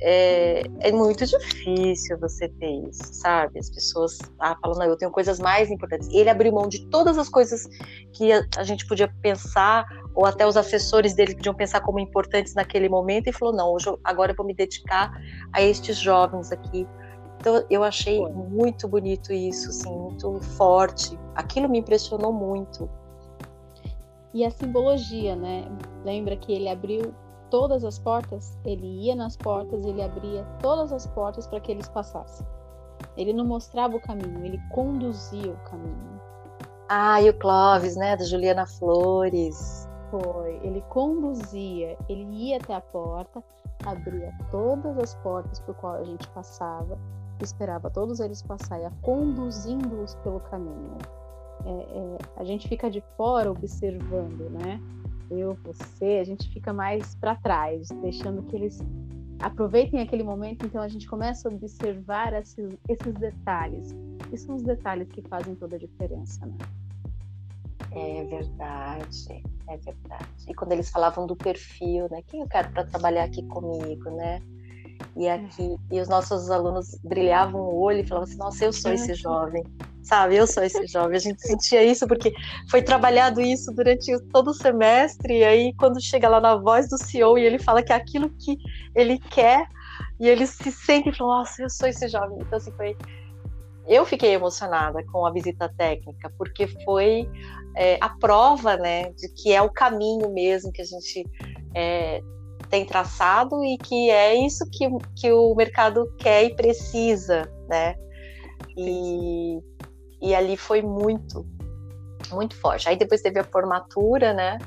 é, é, muito difícil você ter isso, sabe? As pessoas ah, falam, não, eu tenho coisas mais importantes. Ele abriu mão de todas as coisas que a, a, gente podia pensar, ou até os assessores dele podiam pensar como importantes naquele momento, e falou, não, hoje agora eu vou me dedicar a estes jovens aqui. Então eu achei Foi. muito bonito isso, assim, muito forte. Aquilo me impressionou muito. E a simbologia, né? Lembra que ele abriu todas as portas, ele ia nas portas, ele abria todas as portas para que eles passassem. Ele não mostrava o caminho, ele conduzia o caminho. Ah, e o Clóvis, né, da Juliana Flores. Foi, ele conduzia, ele ia até a porta, abria todas as portas por qual a gente passava, esperava todos eles passarem, conduzindo-os pelo caminho. É, é, a gente fica de fora observando, né? Eu, você, a gente fica mais para trás, deixando que eles aproveitem aquele momento. Então a gente começa a observar esses, esses detalhes. E são os detalhes que fazem toda a diferença, né? É verdade, é verdade. E quando eles falavam do perfil, né? Quem eu quero para trabalhar aqui comigo, né? E aqui, e os nossos alunos brilhavam o olho e falavam assim: Nossa, eu sou esse jovem sabe? Eu sou esse jovem. A gente sentia isso porque foi trabalhado isso durante todo o semestre. E aí, quando chega lá na voz do CEO e ele fala que é aquilo que ele quer, e ele se sente e fala: Nossa, eu sou esse jovem. Então, assim, foi. Eu fiquei emocionada com a visita técnica, porque foi é, a prova, né, de que é o caminho mesmo que a gente é, tem traçado e que é isso que, que o mercado quer e precisa, né? E, e ali foi muito, muito forte. Aí depois teve a formatura, né?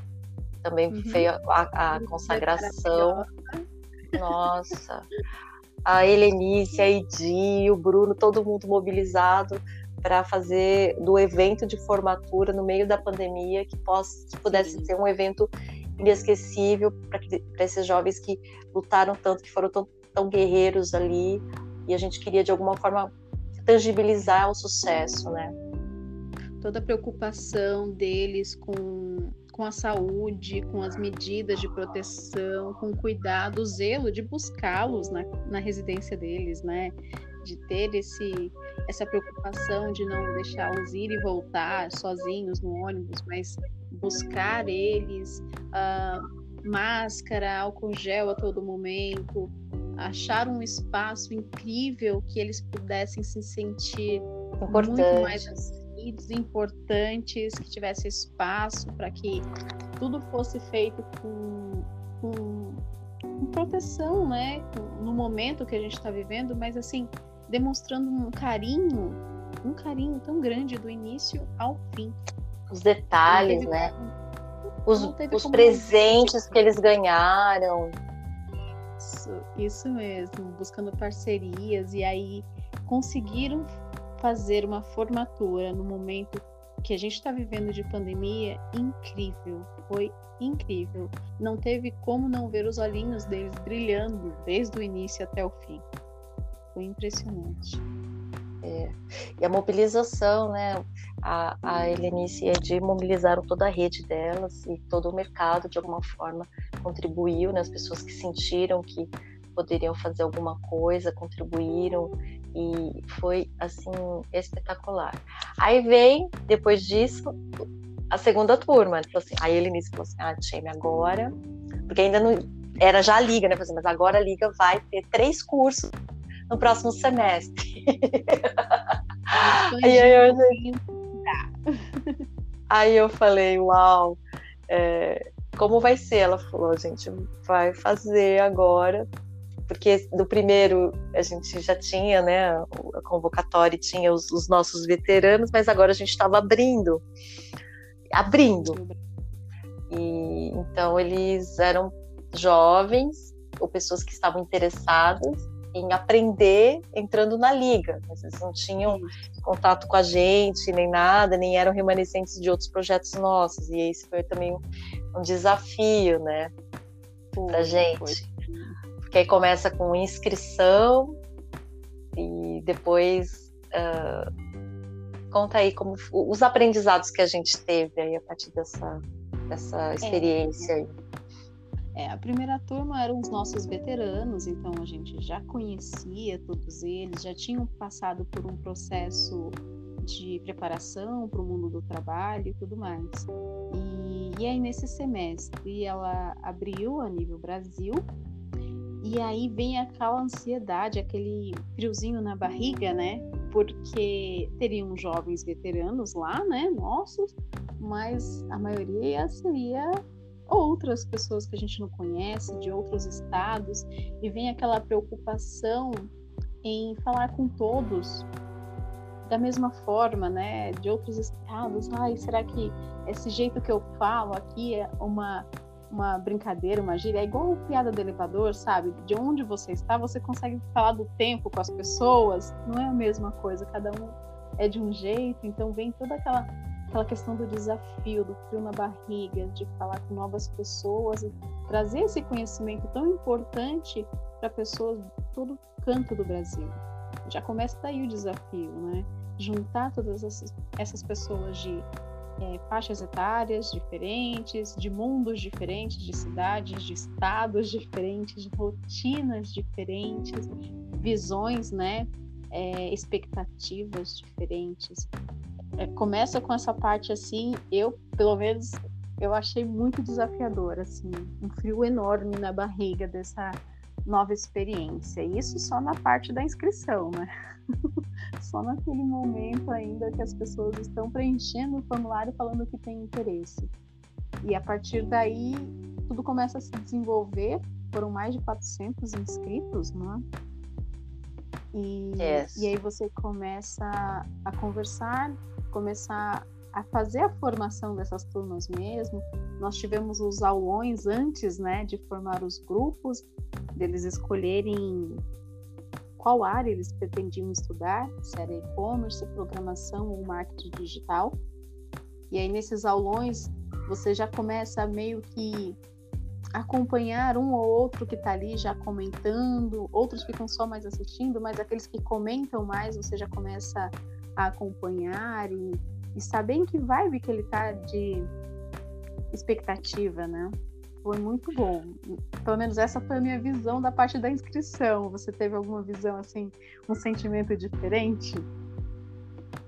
Também uhum. veio a, a consagração. Nossa. A Helenice, a Edi, o Bruno, todo mundo mobilizado para fazer do evento de formatura no meio da pandemia que, possa, que pudesse Sim. ser um evento inesquecível para esses jovens que lutaram tanto, que foram tão, tão guerreiros ali e a gente queria de alguma forma tangibilizar o sucesso, né? Toda a preocupação deles com, com a saúde, com as medidas de proteção, com o cuidado, o zelo de buscá-los na, na residência deles, né? De ter esse, essa preocupação de não deixá-los ir e voltar sozinhos no ônibus, mas buscar eles, uh, máscara, álcool gel a todo momento, achar um espaço incrível que eles pudessem se sentir muito mais assistidos, importantes, que tivesse espaço para que tudo fosse feito com, com, com proteção, né? No momento que a gente está vivendo, mas assim demonstrando um carinho, um carinho tão grande do início ao fim. Os detalhes, né? os, os presentes que eles ganharam. Isso, isso mesmo, buscando parcerias e aí conseguiram fazer uma formatura no momento que a gente está vivendo de pandemia incrível, foi incrível. Não teve como não ver os olhinhos deles brilhando desde o início até o fim. Foi impressionante. É. E a mobilização, né? A, a Helenice e a Edi mobilizaram toda a rede delas e todo o mercado, de alguma forma, contribuiu, né? As pessoas que sentiram que poderiam fazer alguma coisa, contribuíram e foi, assim, espetacular. Aí vem, depois disso, a segunda turma. Assim, aí a Helenice falou assim, ah, Tcheme, agora... Porque ainda não... Era já a Liga, né? Assim, mas agora a Liga vai ter três cursos no próximo semestre. aí, eu, aí eu falei, uau, é, como vai ser? Ela falou, a gente vai fazer agora, porque do primeiro a gente já tinha, né, a convocatória tinha os, os nossos veteranos, mas agora a gente estava abrindo, abrindo. E então eles eram jovens ou pessoas que estavam interessadas em aprender entrando na liga. Mas eles não tinham contato com a gente, nem nada, nem eram remanescentes de outros projetos nossos. E esse foi também um desafio, né, da gente. Foi. Porque aí começa com inscrição e depois uh, conta aí como os aprendizados que a gente teve aí a partir dessa, dessa é. experiência é. aí. É, a primeira turma eram os nossos veteranos, então a gente já conhecia todos eles, já tinham passado por um processo de preparação para o mundo do trabalho e tudo mais. E, e aí, nesse semestre, ela abriu a nível Brasil, e aí vem aquela ansiedade, aquele friozinho na barriga, né? Porque teriam jovens veteranos lá, né? Nossos, mas a maioria seria outras pessoas que a gente não conhece, de outros estados, e vem aquela preocupação em falar com todos da mesma forma, né, de outros estados. Ai, será que esse jeito que eu falo aqui é uma uma brincadeira, uma gíria, é igual piada do elevador, sabe? De onde você está, você consegue falar do tempo com as pessoas, não é a mesma coisa, cada um é de um jeito, então vem toda aquela aquela questão do desafio, do frio na barriga, de falar com novas pessoas trazer esse conhecimento tão importante para pessoas de todo canto do Brasil. Já começa daí o desafio, né? Juntar todas essas, essas pessoas de é, faixas etárias diferentes, de mundos diferentes, de cidades, de estados diferentes, de rotinas diferentes, visões, né? É, expectativas diferentes é, começa com essa parte assim, eu, pelo menos, eu achei muito desafiador, assim, um frio enorme na barriga dessa nova experiência. Isso só na parte da inscrição, né? só naquele momento ainda que as pessoas estão preenchendo o formulário falando que tem interesse. E a partir daí, tudo começa a se desenvolver. Foram mais de 400 inscritos, né? E, yes. e aí você começa a conversar, começar a fazer a formação dessas turmas mesmo. Nós tivemos os aulões antes, né, de formar os grupos, deles escolherem qual área eles pretendiam estudar, se era e-commerce, programação ou marketing digital. E aí nesses aulões você já começa meio que acompanhar um ou outro que está ali já comentando, outros ficam só mais assistindo, mas aqueles que comentam mais você já começa a acompanhar e, e saber em que vibe que ele tá de expectativa, né? Foi muito bom. Pelo menos essa foi a minha visão da parte da inscrição. Você teve alguma visão assim, um sentimento diferente?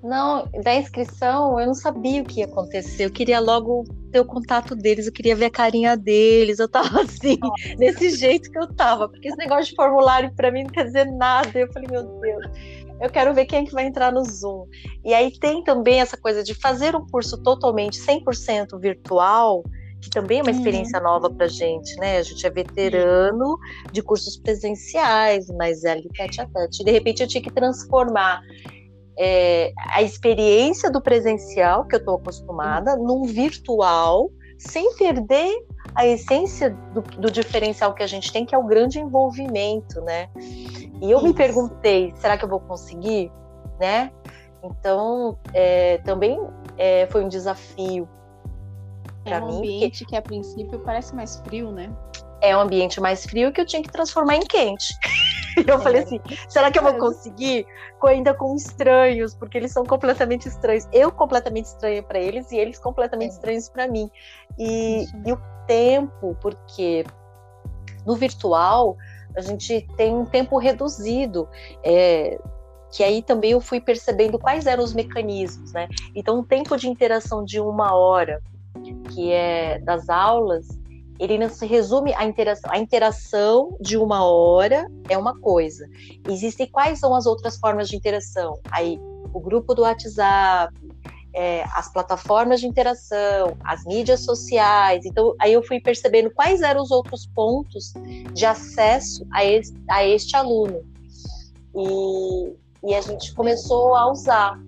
Não, da inscrição eu não sabia o que ia acontecer. Eu queria logo ter o contato deles, eu queria ver a carinha deles. Eu tava assim, desse jeito que eu tava, porque esse negócio de formulário para mim não quer dizer nada. Eu falei, meu Deus, eu quero ver quem é que vai entrar no Zoom. E aí tem também essa coisa de fazer um curso totalmente 100% virtual, que também é uma uhum. experiência uhum. nova para gente, né? A gente é veterano de cursos presenciais, mas é ali tete a tete. De repente eu tinha que transformar é, a experiência do presencial, que eu estou acostumada, uhum. num virtual sem perder a essência do, do, diferencial que a gente tem, que é o grande envolvimento, né? E eu Isso. me perguntei, será que eu vou conseguir, né? Então, é, também é, foi um desafio para é um mim. ambiente que a princípio parece mais frio, né? É um ambiente mais frio que eu tinha que transformar em quente. E eu é. falei assim: será que eu vou conseguir? Ainda com estranhos, porque eles são completamente estranhos. Eu completamente estranha para eles e eles completamente é. estranhos para mim. E, e, o tempo, porque no virtual a gente tem um tempo reduzido. É, que aí também eu fui percebendo quais eram os mecanismos, né? Então, um tempo de interação de uma hora, que é das aulas, ele não se resume à interação. A interação de uma hora é uma coisa. Existem quais são as outras formas de interação? Aí, o grupo do WhatsApp, é, as plataformas de interação, as mídias sociais. Então, aí eu fui percebendo quais eram os outros pontos de acesso a, a este aluno. E, e a gente começou a usar.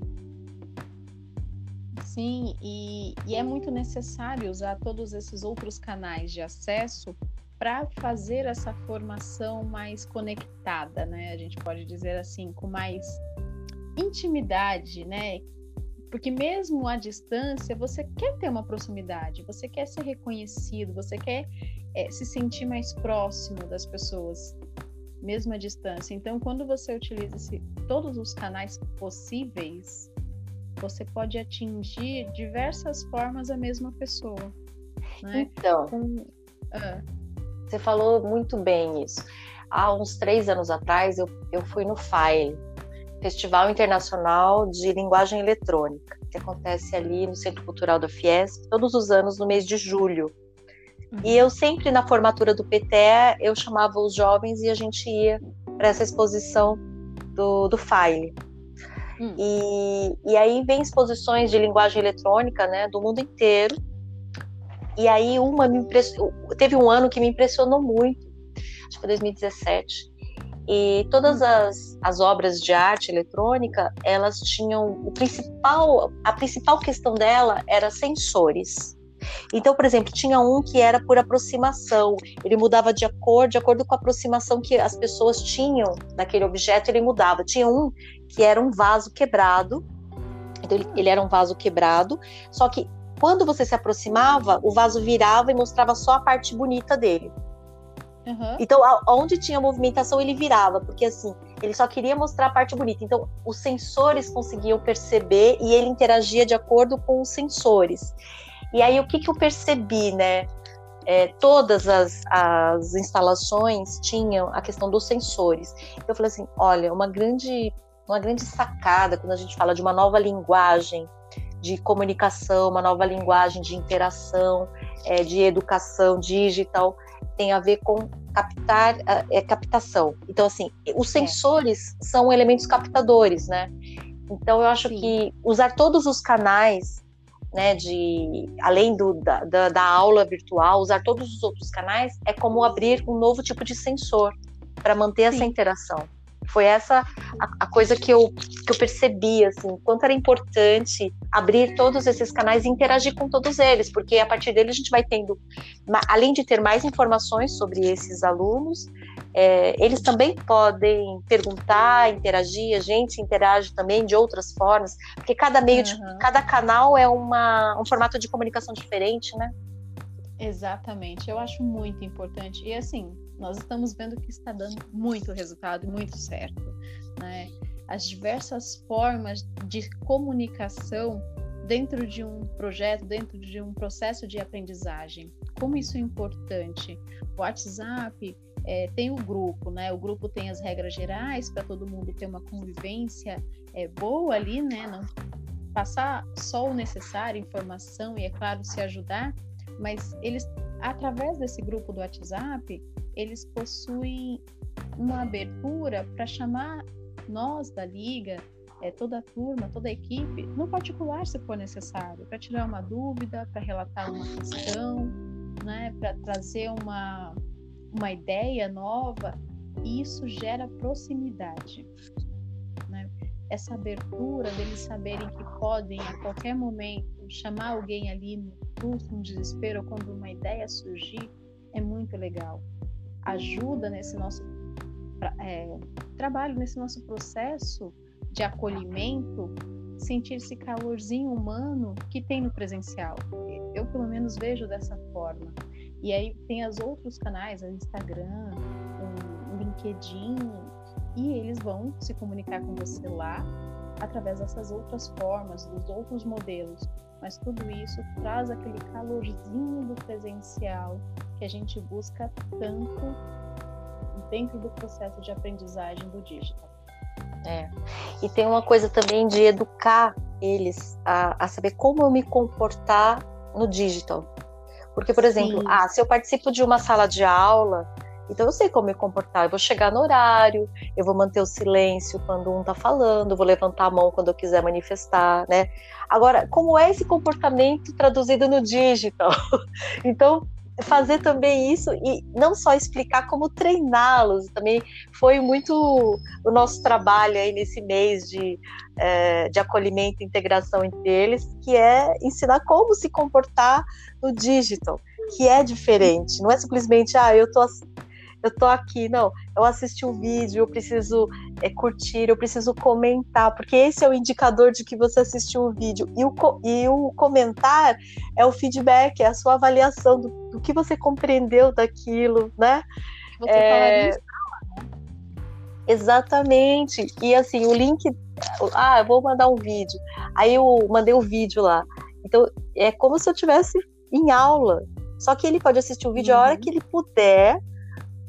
Sim, e, e é muito necessário usar todos esses outros canais de acesso para fazer essa formação mais conectada, né? A gente pode dizer assim, com mais intimidade, né? Porque mesmo à distância, você quer ter uma proximidade, você quer ser reconhecido, você quer é, se sentir mais próximo das pessoas, mesmo à distância. Então, quando você utiliza todos os canais possíveis, você pode atingir diversas formas a mesma pessoa. Né? Então, Com... ah. você falou muito bem isso. Há uns três anos atrás, eu, eu fui no FAIL, Festival Internacional de Linguagem Eletrônica, que acontece ali no Centro Cultural da Fiesp, todos os anos no mês de julho. Uhum. E eu sempre, na formatura do PTE, eu chamava os jovens e a gente ia para essa exposição do, do FAIL. Hum. E, e aí vem exposições de linguagem eletrônica, né, do mundo inteiro. E aí uma me impressionou, teve um ano que me impressionou muito, acho que foi 2017. E todas hum. as, as obras de arte eletrônica, elas tinham o principal, a principal questão dela era sensores. Então, por exemplo, tinha um que era por aproximação, ele mudava de acordo, de acordo com a aproximação que as pessoas tinham daquele objeto, ele mudava. Tinha um que era um vaso quebrado, então ele, ele era um vaso quebrado, só que quando você se aproximava, o vaso virava e mostrava só a parte bonita dele. Uhum. Então, onde tinha movimentação, ele virava, porque assim, ele só queria mostrar a parte bonita. Então, os sensores conseguiam perceber e ele interagia de acordo com os sensores. E aí, o que, que eu percebi, né? É, todas as, as instalações tinham a questão dos sensores. Eu falei assim: olha, uma grande, uma grande sacada quando a gente fala de uma nova linguagem de comunicação, uma nova linguagem de interação, é, de educação digital, tem a ver com captar, é, captação. Então, assim, os é. sensores é. são elementos captadores, né? Então, eu acho Sim. que usar todos os canais né, de além do, da, da, da, aula virtual, usar todos os outros canais, é como abrir um novo tipo de sensor para manter Sim. essa interação. Foi essa a, a, coisa que eu, que eu percebi, assim, quanto era importante abrir todos esses canais e interagir com todos eles, porque a partir dele a gente vai tendo, além de ter mais informações sobre esses alunos, é, eles também podem perguntar, interagir, a gente interage também de outras formas, porque cada meio, uhum. de, cada canal é uma, um formato de comunicação diferente, né? Exatamente, eu acho muito importante. E assim, nós estamos vendo que está dando muito resultado muito certo, né? As diversas formas de comunicação dentro de um projeto, dentro de um processo de aprendizagem. Como isso é importante. O WhatsApp é, tem o grupo, né? O grupo tem as regras gerais para todo mundo ter uma convivência é, boa ali, né? Não passar só o necessário, informação e, é claro, se ajudar, mas eles, através desse grupo do WhatsApp, eles possuem uma abertura para chamar nós da liga, é, toda a turma, toda a equipe, no particular, se for necessário, para tirar uma dúvida, para relatar uma questão, né, para trazer uma, uma ideia nova, e isso gera proximidade. Né? Essa abertura deles saberem que podem, a qualquer momento, chamar alguém ali no susto, no desespero, quando uma ideia surgir, é muito legal. Ajuda nesse nosso é, trabalho, nesse nosso processo de acolhimento, sentir esse calorzinho humano que tem no presencial. Eu, pelo menos, vejo dessa forma. E aí tem os outros canais, o Instagram, o LinkedIn, e eles vão se comunicar com você lá através dessas outras formas, dos outros modelos. Mas tudo isso traz aquele calorzinho do presencial que a gente busca tanto dentro do processo de aprendizagem do digital. É. E tem uma coisa também de educar eles a, a saber como eu me comportar no digital. Porque, por exemplo, ah, se eu participo de uma sala de aula, então eu sei como me comportar. Eu vou chegar no horário, eu vou manter o silêncio quando um está falando, vou levantar a mão quando eu quiser manifestar, né? Agora, como é esse comportamento traduzido no digital? então, fazer também isso e não só explicar como treiná-los também foi muito o nosso trabalho aí nesse mês de, é, de acolhimento e integração entre eles que é ensinar como se comportar no digital que é diferente não é simplesmente ah eu tô eu tô aqui, não, eu assisti o um vídeo, eu preciso é, curtir, eu preciso comentar, porque esse é o indicador de que você assistiu o vídeo. E o, e o comentar é o feedback, é a sua avaliação do, do que você compreendeu daquilo, né? Você é... Exatamente. E assim, o link. Ah, eu vou mandar um vídeo. Aí eu mandei o um vídeo lá. Então, é como se eu tivesse em aula. Só que ele pode assistir o vídeo uhum. a hora uhum. que ele puder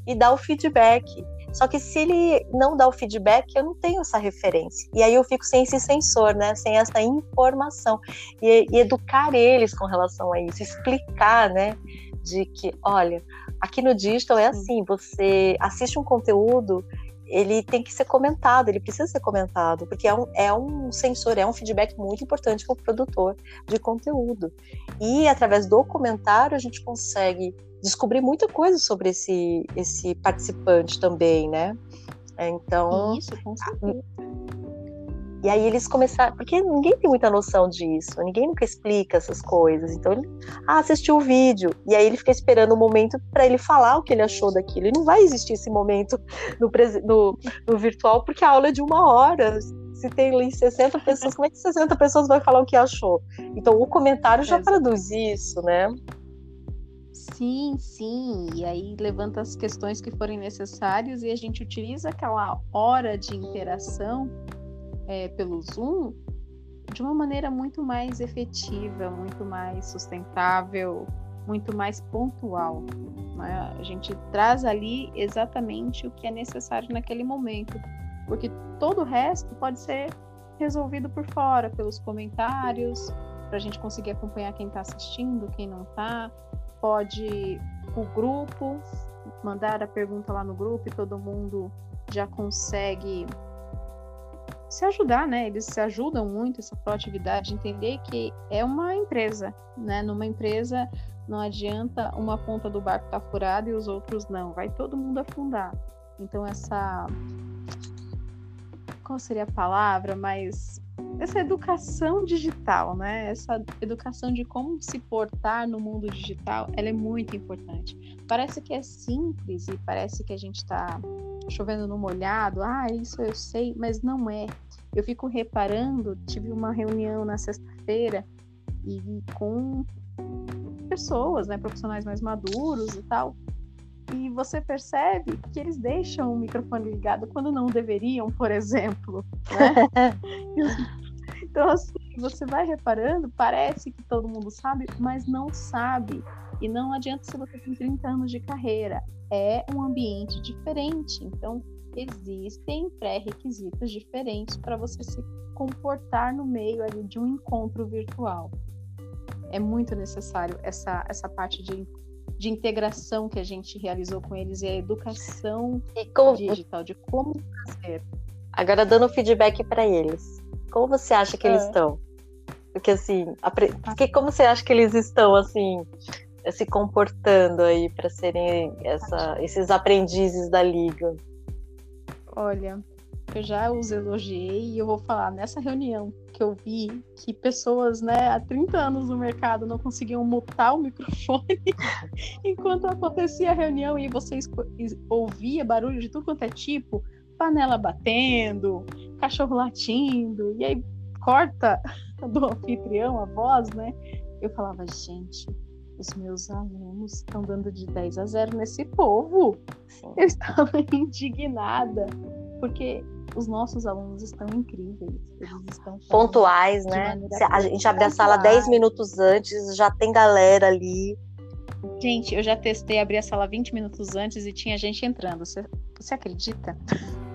e dar o feedback. Só que se ele não dá o feedback, eu não tenho essa referência. E aí eu fico sem esse sensor, né? Sem essa informação. E, e educar eles com relação a isso, explicar, né? De que, olha, aqui no digital é assim, você assiste um conteúdo, ele tem que ser comentado, ele precisa ser comentado, porque é um, é um sensor, é um feedback muito importante para o produtor de conteúdo. E através do comentário a gente consegue descobrir muita coisa sobre esse, esse participante também, né? Então. Isso, com certeza. E aí eles começaram, porque ninguém tem muita noção disso, ninguém nunca explica essas coisas. Então ele ah, assistiu o vídeo, e aí ele fica esperando o um momento para ele falar o que ele achou daquilo. E não vai existir esse momento no, no, no, virtual, porque a aula é de uma hora. Se tem ali 60 pessoas, como é que 60 pessoas vai falar o que achou? Então o comentário já traduz isso, né? Sim, sim. E aí levanta as questões que forem necessárias e a gente utiliza aquela hora de interação é, pelo Zoom de uma maneira muito mais efetiva, muito mais sustentável, muito mais pontual. Né? A gente traz ali exatamente o que é necessário naquele momento, porque todo o resto pode ser resolvido por fora, pelos comentários, para a gente conseguir acompanhar quem está assistindo, quem não está pode o grupo mandar a pergunta lá no grupo e todo mundo já consegue se ajudar, né? Eles se ajudam muito essa proatividade, entender que é uma empresa, né? Numa empresa não adianta uma ponta do barco estar tá furada e os outros não, vai todo mundo afundar. Então essa qual seria a palavra, mas essa educação digital, né? Essa educação de como se portar no mundo digital, ela é muito importante. Parece que é simples e parece que a gente está chovendo no molhado. Ah, isso eu sei, mas não é. Eu fico reparando, tive uma reunião na sexta-feira e com pessoas, né, profissionais mais maduros e tal. E você percebe que eles deixam o microfone ligado quando não deveriam, por exemplo. Né? então, assim, você vai reparando, parece que todo mundo sabe, mas não sabe. E não adianta se você tem 30 anos de carreira. É um ambiente diferente. Então, existem pré-requisitos diferentes para você se comportar no meio ali de um encontro virtual. É muito necessário essa, essa parte de de integração que a gente realizou com eles e a educação e como... digital, de como fazer. Agora, dando feedback para eles, como você acha que é. eles estão? Porque, assim. Porque como você acha que eles estão, assim, se comportando aí para serem essa... esses aprendizes da liga? Olha, eu já os elogiei e eu vou falar nessa reunião que eu vi que pessoas, né, há 30 anos no mercado não conseguiam mutar o microfone enquanto acontecia a reunião e vocês ouvia barulho de tudo quanto é tipo, panela batendo, cachorro latindo, e aí corta do anfitrião a voz, né? Eu falava, gente, os meus alunos estão dando de 10 a 0 nesse povo. Eu estava indignada, porque os nossos alunos estão incríveis. Eles estão pontuais, né? A gente abre a sala 10 minutos antes, já tem galera ali. Gente, eu já testei abrir a sala 20 minutos antes e tinha gente entrando. Você, você acredita?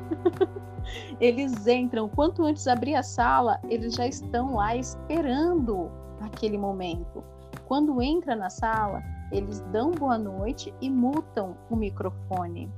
eles entram, quanto antes abrir a sala, eles já estão lá esperando aquele momento. Quando entra na sala, eles dão boa noite e mutam o microfone.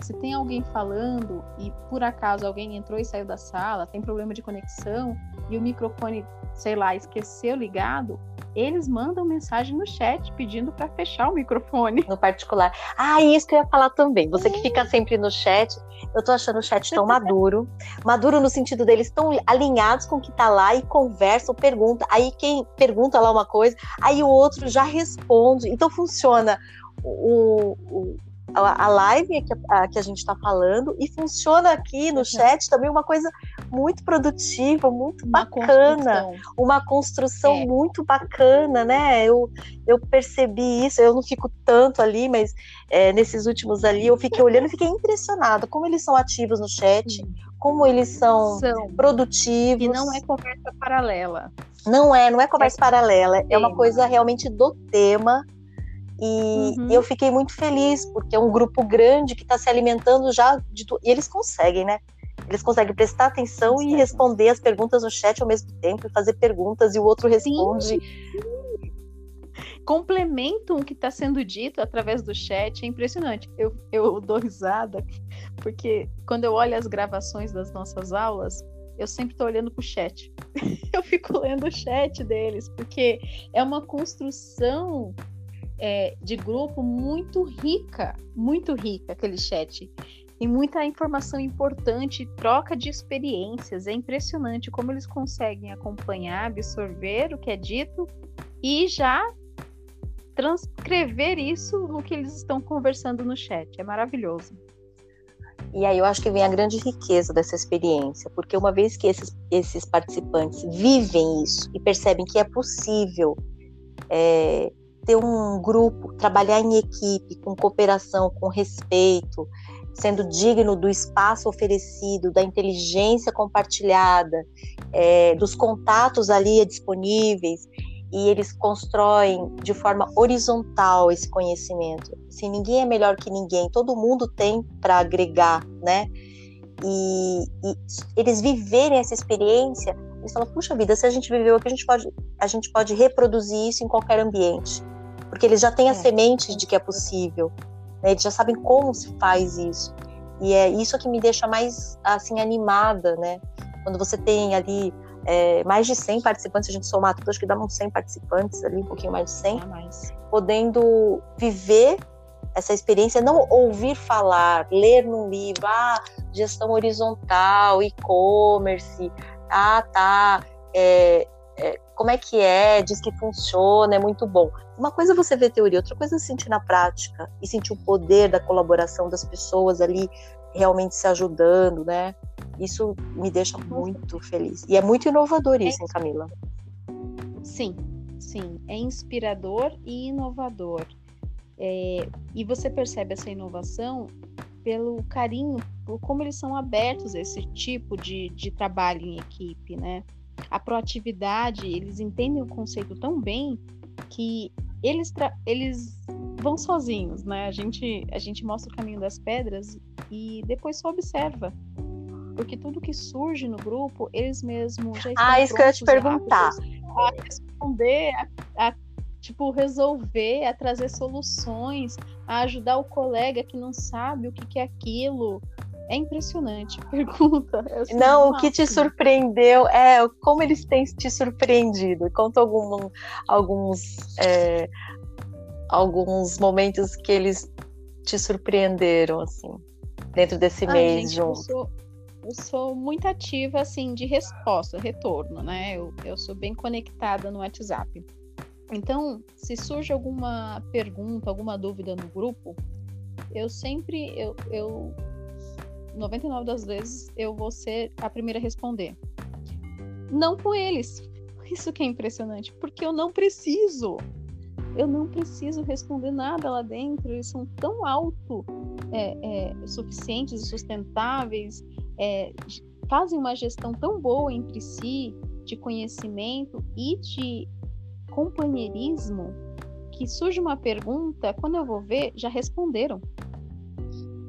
Se tem alguém falando e por acaso alguém entrou e saiu da sala, tem problema de conexão e o microfone, sei lá, esqueceu ligado, eles mandam mensagem no chat pedindo para fechar o microfone. No particular. Ah, isso que eu ia falar também. Você que fica sempre no chat, eu tô achando o chat tão maduro. Maduro no sentido deles tão alinhados com o que tá lá e conversam, perguntam. Aí quem pergunta lá uma coisa, aí o outro já responde. Então funciona o, o a, live que a, que a gente está falando e funciona aqui no chat também uma coisa muito produtiva, muito uma bacana, construção. uma construção é. muito bacana, né? Eu, eu percebi isso, eu não fico tanto ali, mas é, nesses últimos ali eu fiquei olhando e fiquei impressionada como eles são ativos no chat, como eles são, são, produtivos. E não é conversa paralela. Não é, não é conversa é paralela, é uma coisa realmente do tema e, uhum. eu fiquei muito feliz, porque é um grupo grande que está se alimentando já de tudo. E eles conseguem, né? Eles conseguem prestar atenção e responder as perguntas no chat ao mesmo tempo, e fazer perguntas e o outro responde. Sim. Complementam o que está sendo dito através do chat, é impressionante. Eu, eu dou risada, porque quando eu olho as gravações das nossas aulas, eu sempre estou olhando para o chat. eu fico lendo o chat deles, porque é uma construção é, de grupo muito rica, muito rica aquele chat. Tem muita informação importante, troca de experiências. É impressionante como eles conseguem acompanhar, absorver o que é dito e já transcrever isso no que eles estão conversando no chat. É maravilhoso. E aí eu acho que vem a grande riqueza dessa experiência, porque uma vez que esses, esses participantes vivem isso e percebem que é possível é, ter um grupo, trabalhar em equipe, com cooperação, com respeito, sendo digno do espaço oferecido, da inteligência compartilhada, é, dos contatos ali disponíveis, e eles constroem de forma horizontal esse conhecimento. Assim, ninguém é melhor que ninguém, todo mundo tem para agregar, né? E, e, eles viverem essa experiência, eles falam, puxa vida, se a gente viveu aqui, a gente pode, a gente pode reproduzir isso em qualquer ambiente porque eles já têm a é. semente de que é possível, né? eles já sabem como se faz isso. E é isso que me deixa mais assim animada, né? Quando você tem ali é, mais de 100 participantes, a gente somar tudo, acho que dá uns 100 participantes ali, um pouquinho mais de 100, mais. podendo viver essa experiência, não ouvir falar, ler num livro, ah, gestão horizontal, e-commerce, ah, tá, é, é, como é que é, diz que funciona, é muito bom. Uma coisa é você ver teoria, outra coisa é sentir na prática e sentir o poder da colaboração das pessoas ali realmente se ajudando, né? Isso me deixa muito feliz. E é muito inovador isso, é... hein, Camila? Sim, sim. É inspirador e inovador. É... E você percebe essa inovação pelo carinho, por como eles são abertos a esse tipo de, de trabalho em equipe, né? A proatividade, eles entendem o conceito tão bem que eles, eles vão sozinhos, né? A gente, a gente mostra o caminho das pedras e depois só observa. Porque tudo que surge no grupo, eles mesmos já estão Ah, isso que eu ia te perguntar. A responder, a, a tipo, resolver, a trazer soluções, a ajudar o colega que não sabe o que, que é aquilo. É impressionante. Pergunta. É não, o que te surpreendeu é como eles têm te surpreendido. Conta algum, alguns, é, alguns momentos que eles te surpreenderam, assim, dentro desse mês gente, junto. Eu sou, eu sou muito ativa, assim, de resposta, retorno, né? Eu, eu sou bem conectada no WhatsApp. Então, se surge alguma pergunta, alguma dúvida no grupo, eu sempre, eu, eu 99 das vezes, eu vou ser a primeira a responder. Não com eles. Isso que é impressionante, porque eu não preciso. Eu não preciso responder nada lá dentro. Eles são tão alto é, é, suficientes e sustentáveis, é, fazem uma gestão tão boa entre si de conhecimento e de companheirismo que surge uma pergunta, quando eu vou ver, já responderam.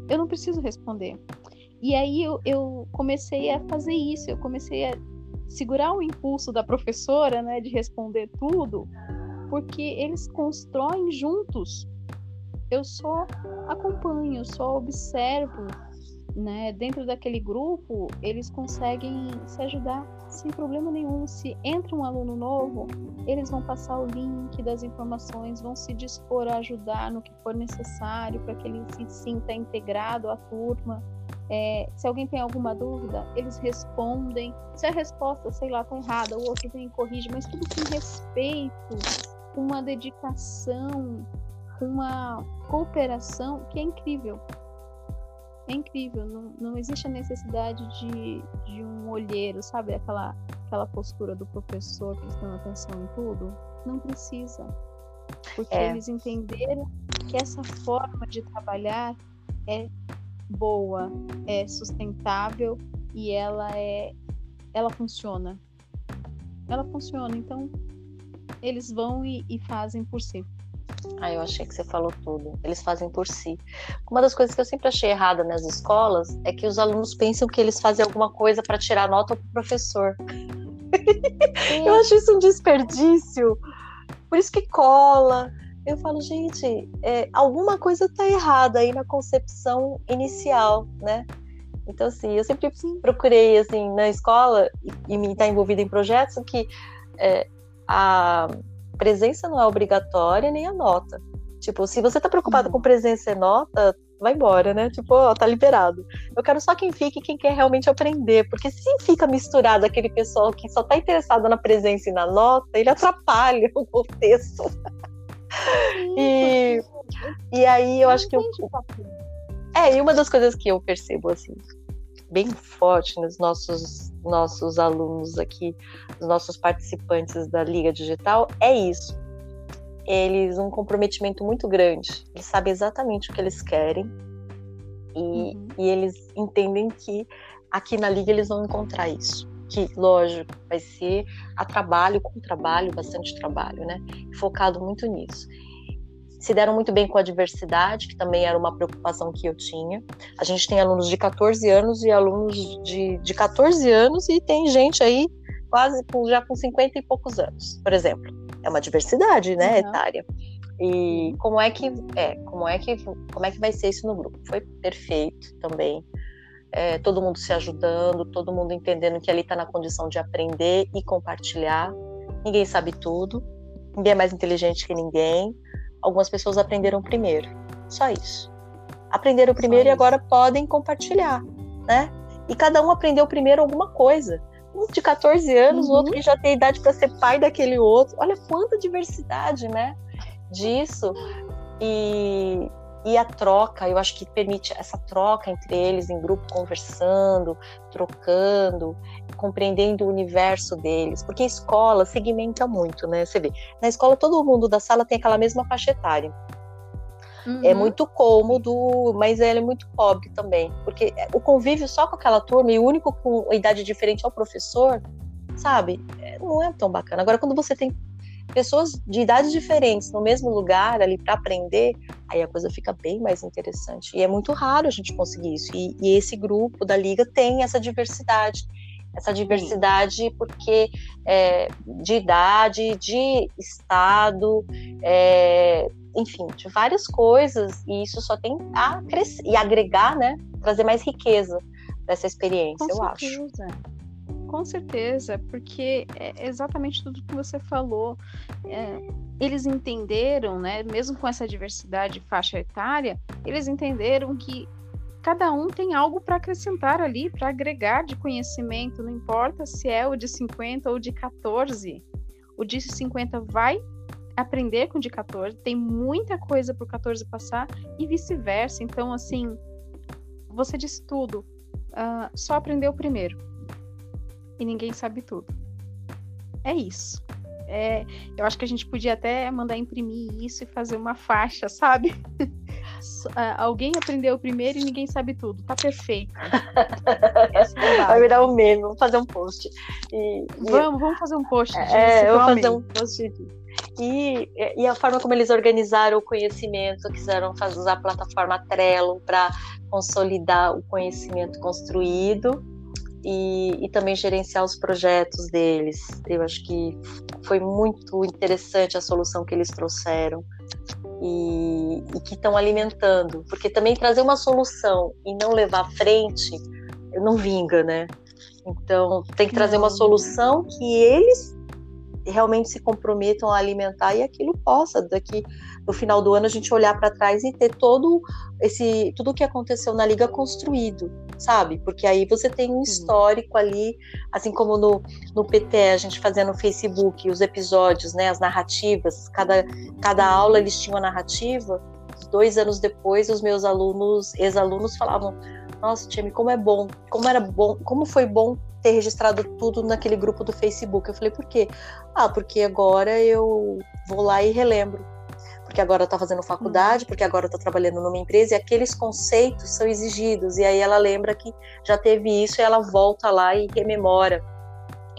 Eu não preciso responder. E aí eu, eu comecei a fazer isso, eu comecei a segurar o impulso da professora, né, de responder tudo, porque eles constroem juntos. Eu só acompanho, só observo, né? Dentro daquele grupo, eles conseguem se ajudar sem problema nenhum. Se entra um aluno novo, eles vão passar o link das informações, vão se dispor a ajudar no que for necessário para que ele se sinta integrado à turma. É, se alguém tem alguma dúvida, eles respondem. Se a resposta, sei lá, está errada, o outro vem e corrige, mas tudo com respeito, com uma dedicação, com uma cooperação que é incrível. É incrível, não, não existe a necessidade de, de um olheiro, sabe? Aquela, aquela postura do professor prestando atenção em tudo. Não precisa. Porque é. eles entenderam que essa forma de trabalhar é boa, é sustentável e ela é ela funciona. Ela funciona, então eles vão e, e fazem por si. Ah, eu achei que você falou tudo. Eles fazem por si. Uma das coisas que eu sempre achei errada nas escolas é que os alunos pensam que eles fazem alguma coisa para tirar nota pro professor. eu acho isso um desperdício. Por isso que cola, eu falo, gente, é, alguma coisa está errada aí na concepção inicial, né? Então, assim, eu sempre procurei, assim, na escola e, e me estar tá envolvida em projetos que é, a presença não é obrigatória nem a nota. Tipo, se você está preocupado uhum. com presença e nota, vai embora, né? Tipo, ó, tá liberado. Eu quero só quem fique e quem quer realmente aprender, porque se fica misturado aquele pessoal que só tá interessado na presença e na nota, ele atrapalha o contexto. E, e aí eu acho que eu. É, e uma das coisas que eu percebo, assim, bem forte nos nossos, nossos alunos aqui, os nossos participantes da Liga Digital, é isso. Eles, um comprometimento muito grande. Eles sabem exatamente o que eles querem e, uhum. e eles entendem que aqui na Liga eles vão encontrar isso que, lógico, vai ser a trabalho com trabalho, bastante trabalho, né? Focado muito nisso. Se deram muito bem com a diversidade, que também era uma preocupação que eu tinha. A gente tem alunos de 14 anos e alunos de, de 14 anos, e tem gente aí quase com, já com 50 e poucos anos, por exemplo. É uma diversidade, né, uhum. etária. E como é que é, como é que como é que vai ser isso no grupo? Foi perfeito também é, todo mundo se ajudando, todo mundo entendendo que ali está na condição de aprender e compartilhar. Ninguém sabe tudo, ninguém é mais inteligente que ninguém. Algumas pessoas aprenderam primeiro, só isso. Aprenderam primeiro e agora podem compartilhar, né? E cada um aprendeu primeiro alguma coisa. Um de 14 anos, o uhum. outro que já tem idade para ser pai daquele outro. Olha quanta diversidade, né? Disso. E, e a troca, eu acho que permite essa troca entre eles em grupo, conversando, trocando, compreendendo o universo deles, porque a escola segmenta muito, né? Você vê, na escola todo mundo da sala tem aquela mesma faixa etária. É uhum. É muito cômodo, mas ela é muito pobre também, porque o convívio só com aquela turma e o único com idade diferente é o professor, sabe? É, não é tão bacana. Agora, quando você tem pessoas de idades diferentes no mesmo lugar ali para aprender, aí a coisa fica bem mais interessante. E é muito raro a gente conseguir isso. E, e esse grupo da liga tem essa diversidade. Essa diversidade porque é, de idade, de estado, é, enfim, de várias coisas, e isso só tem a crescer e agregar, né? Trazer mais riqueza dessa experiência, Com eu certeza. acho. Com certeza, porque é exatamente tudo que você falou. É, eles entenderam, né, mesmo com essa diversidade faixa etária, eles entenderam que cada um tem algo para acrescentar ali, para agregar de conhecimento, não importa se é o de 50 ou de 14. O de 50 vai aprender com o de 14, tem muita coisa para o 14 passar e vice-versa. Então, assim, você disse tudo, uh, só aprendeu primeiro e ninguém sabe tudo. É isso. É, eu acho que a gente podia até mandar imprimir isso e fazer uma faixa, sabe? alguém aprendeu primeiro e ninguém sabe tudo. Tá perfeito. É Vai virar um meme, vamos fazer um post. E, vamos, e... vamos fazer um post. Disso, é, eu vou fazer um post disso. E, e, a forma como eles organizaram o conhecimento, quiseram fazer, usar a plataforma Trello para consolidar o conhecimento construído e, e, também gerenciar os projetos deles. Eu acho que foi muito interessante a solução que eles trouxeram e, e que estão alimentando, porque também trazer uma solução e não levar à frente não vinga, né? Então tem que trazer uma solução que eles realmente se comprometam a alimentar e aquilo possa daqui no final do ano a gente olhar para trás e ter todo esse tudo o que aconteceu na liga construído, sabe? Porque aí você tem um histórico ali, assim como no, no PT a gente fazia no Facebook os episódios, né, as narrativas, cada cada aula eles tinham a narrativa. Dois anos depois, os meus alunos, ex-alunos falavam: "Nossa, Time, como é bom, como era bom, como foi bom ter registrado tudo naquele grupo do Facebook". Eu falei: "Por quê?" Ah, porque agora eu vou lá e relembro porque agora está fazendo faculdade, uhum. porque agora está trabalhando numa empresa, e aqueles conceitos são exigidos. E aí ela lembra que já teve isso e ela volta lá e rememora.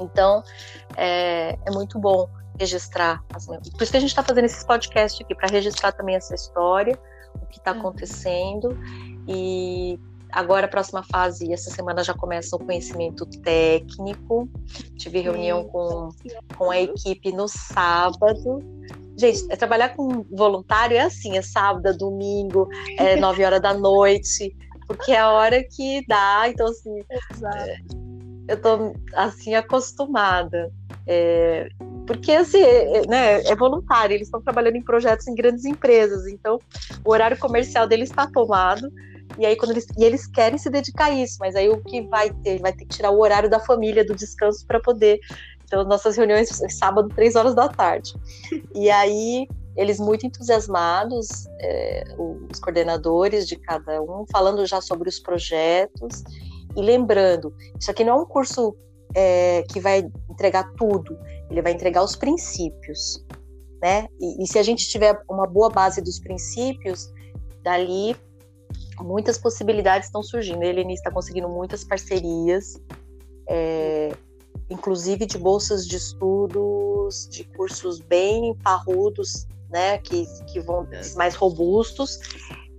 Então, é, é muito bom registrar. Por isso que a gente está fazendo esses podcasts aqui, para registrar também essa história, o que está uhum. acontecendo. E agora a próxima fase, essa semana já começa o conhecimento técnico. Tive reunião com, com a equipe no sábado Gente, é trabalhar com voluntário é assim, é sábado, é domingo, é nove horas da noite, porque é a hora que dá, então assim, é, eu tô assim acostumada. É, porque assim, é, é, né, é voluntário, eles estão trabalhando em projetos em grandes empresas, então o horário comercial deles está tomado. E aí quando eles e eles querem se dedicar a isso, mas aí o que vai ter, vai ter que tirar o horário da família, do descanso para poder então, nossas reuniões sábado, três horas da tarde. E aí, eles muito entusiasmados, é, os coordenadores de cada um, falando já sobre os projetos. E lembrando, isso aqui não é um curso é, que vai entregar tudo, ele vai entregar os princípios. Né? E, e se a gente tiver uma boa base dos princípios, dali muitas possibilidades estão surgindo. A Eleni está conseguindo muitas parcerias. É, inclusive de bolsas de estudos, de cursos bem parrudos, né, que, que vão é. mais robustos.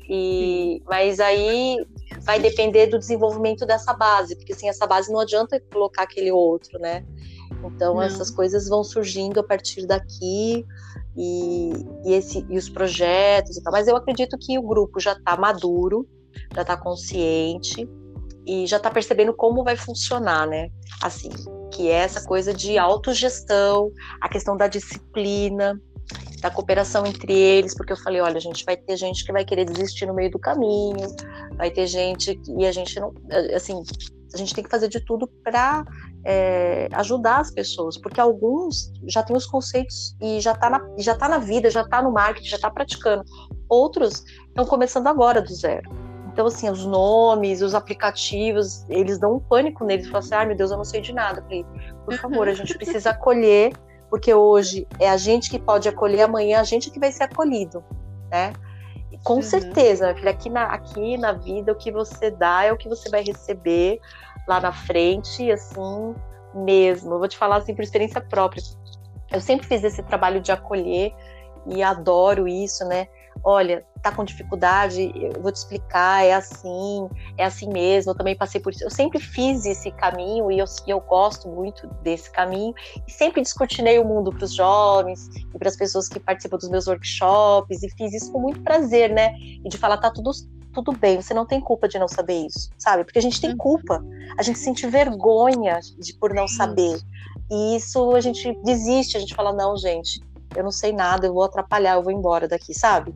E, mas aí vai depender do desenvolvimento dessa base, porque sem essa base não adianta colocar aquele outro, né? Então não. essas coisas vão surgindo a partir daqui e, e, esse, e os projetos e tal. Mas eu acredito que o grupo já está maduro, já está consciente e já está percebendo como vai funcionar, né? Assim, que é essa coisa de autogestão, a questão da disciplina, da cooperação entre eles, porque eu falei, olha, a gente vai ter gente que vai querer desistir no meio do caminho, vai ter gente e a gente não, assim, a gente tem que fazer de tudo para é, ajudar as pessoas, porque alguns já têm os conceitos e já está na, já tá na vida, já está no marketing, já está praticando. Outros estão começando agora do zero. Então, assim, os nomes, os aplicativos, eles dão um pânico neles. Falam assim, ai meu Deus, eu não sei de nada. Eu falei, por favor, a gente precisa acolher, porque hoje é a gente que pode acolher, amanhã é a gente que vai ser acolhido, né? E com uhum. certeza, filha, aqui na, aqui na vida, o que você dá é o que você vai receber lá na frente, assim, mesmo. Eu vou te falar, assim, por experiência própria. Eu sempre fiz esse trabalho de acolher e adoro isso, né? Olha, tá com dificuldade, eu vou te explicar, é assim, é assim mesmo, eu também passei por isso. Eu sempre fiz esse caminho e eu, eu gosto muito desse caminho e sempre descortinei o mundo para os jovens e para as pessoas que participam dos meus workshops e fiz isso com muito prazer, né? E de falar, tá tudo tudo bem, você não tem culpa de não saber isso, sabe? Porque a gente tem uhum. culpa, a gente sente vergonha de por não saber. E isso a gente desiste, a gente fala, não, gente, eu não sei nada, eu vou atrapalhar, eu vou embora daqui, sabe?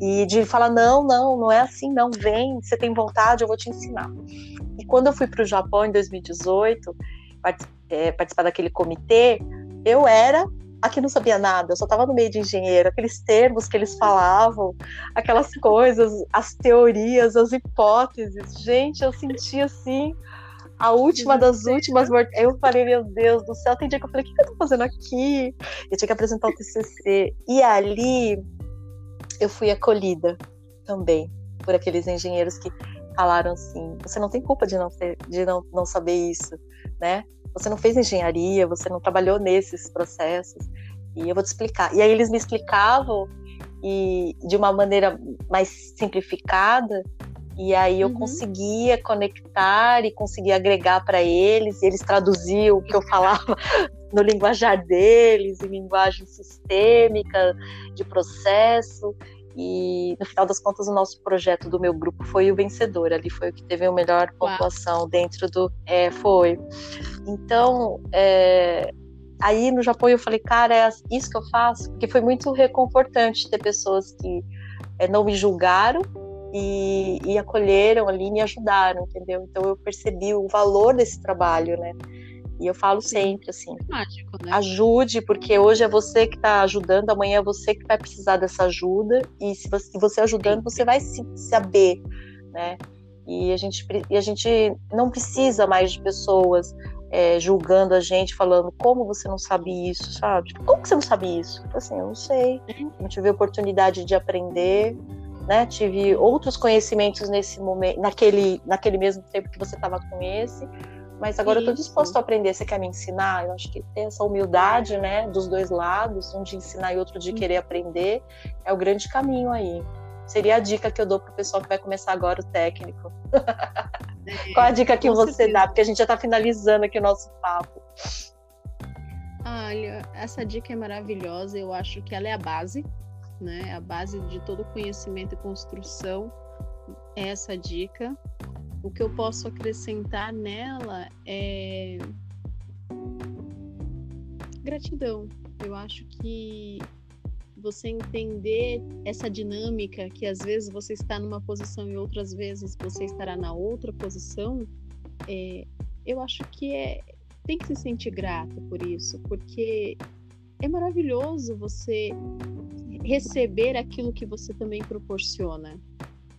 E de falar: não, não, não é assim, não, vem, você tem vontade, eu vou te ensinar. E quando eu fui para o Japão em 2018, é, participar daquele comitê, eu era a que não sabia nada, eu só estava no meio de engenheiro, aqueles termos que eles falavam, aquelas coisas, as teorias, as hipóteses. Gente, eu senti assim a última das últimas. Eu falei, meu Deus do céu, tem dia que eu falei, o que eu tô fazendo aqui? Eu tinha que apresentar o TCC. E ali eu fui acolhida também por aqueles engenheiros que falaram assim: você não tem culpa de não, ter, de não, não saber isso, né? Você não fez engenharia, você não trabalhou nesses processos. E eu vou te explicar. E aí eles me explicavam e de uma maneira mais simplificada e aí eu uhum. conseguia conectar e conseguia agregar para eles, e eles traduziam o que eu falava no linguajar deles, em linguagem sistêmica, de processo. E no final das contas, o nosso projeto do meu grupo foi o vencedor. Ali foi o que teve a melhor pontuação Uau. dentro do. É, foi. Então, é, aí no Japão eu falei, cara, é isso que eu faço, porque foi muito reconfortante ter pessoas que é, não me julgaram e, e acolheram ali, me ajudaram, entendeu? Então eu percebi o valor desse trabalho, né? E eu falo sempre assim: Mágico, né? ajude, porque hoje é você que está ajudando, amanhã é você que vai precisar dessa ajuda, e se você, se você ajudando, você vai se saber, né? E a gente, e a gente não precisa mais de pessoas é, julgando a gente, falando como você não sabe isso, sabe? Tipo, como que você não sabe isso? Assim, eu não sei, não tive oportunidade de aprender, né? Tive outros conhecimentos nesse momento, naquele, naquele mesmo tempo que você estava com esse, mas agora Isso. eu estou disposto a aprender. Você quer me ensinar? Eu acho que ter essa humildade, né, dos dois lados, um de ensinar e outro de querer aprender, é o grande caminho aí. Seria a dica que eu dou para o pessoal que vai começar agora o técnico. É, Qual a dica que você certeza. dá? Porque a gente já está finalizando aqui o nosso papo. Olha, essa dica é maravilhosa. Eu acho que ela é a base né? A base de todo conhecimento e construção é essa dica. O que eu posso acrescentar nela é gratidão. Eu acho que você entender essa dinâmica que às vezes você está numa posição e outras vezes você estará na outra posição, é, eu acho que é, tem que se sentir grato por isso, porque é maravilhoso você receber aquilo que você também proporciona.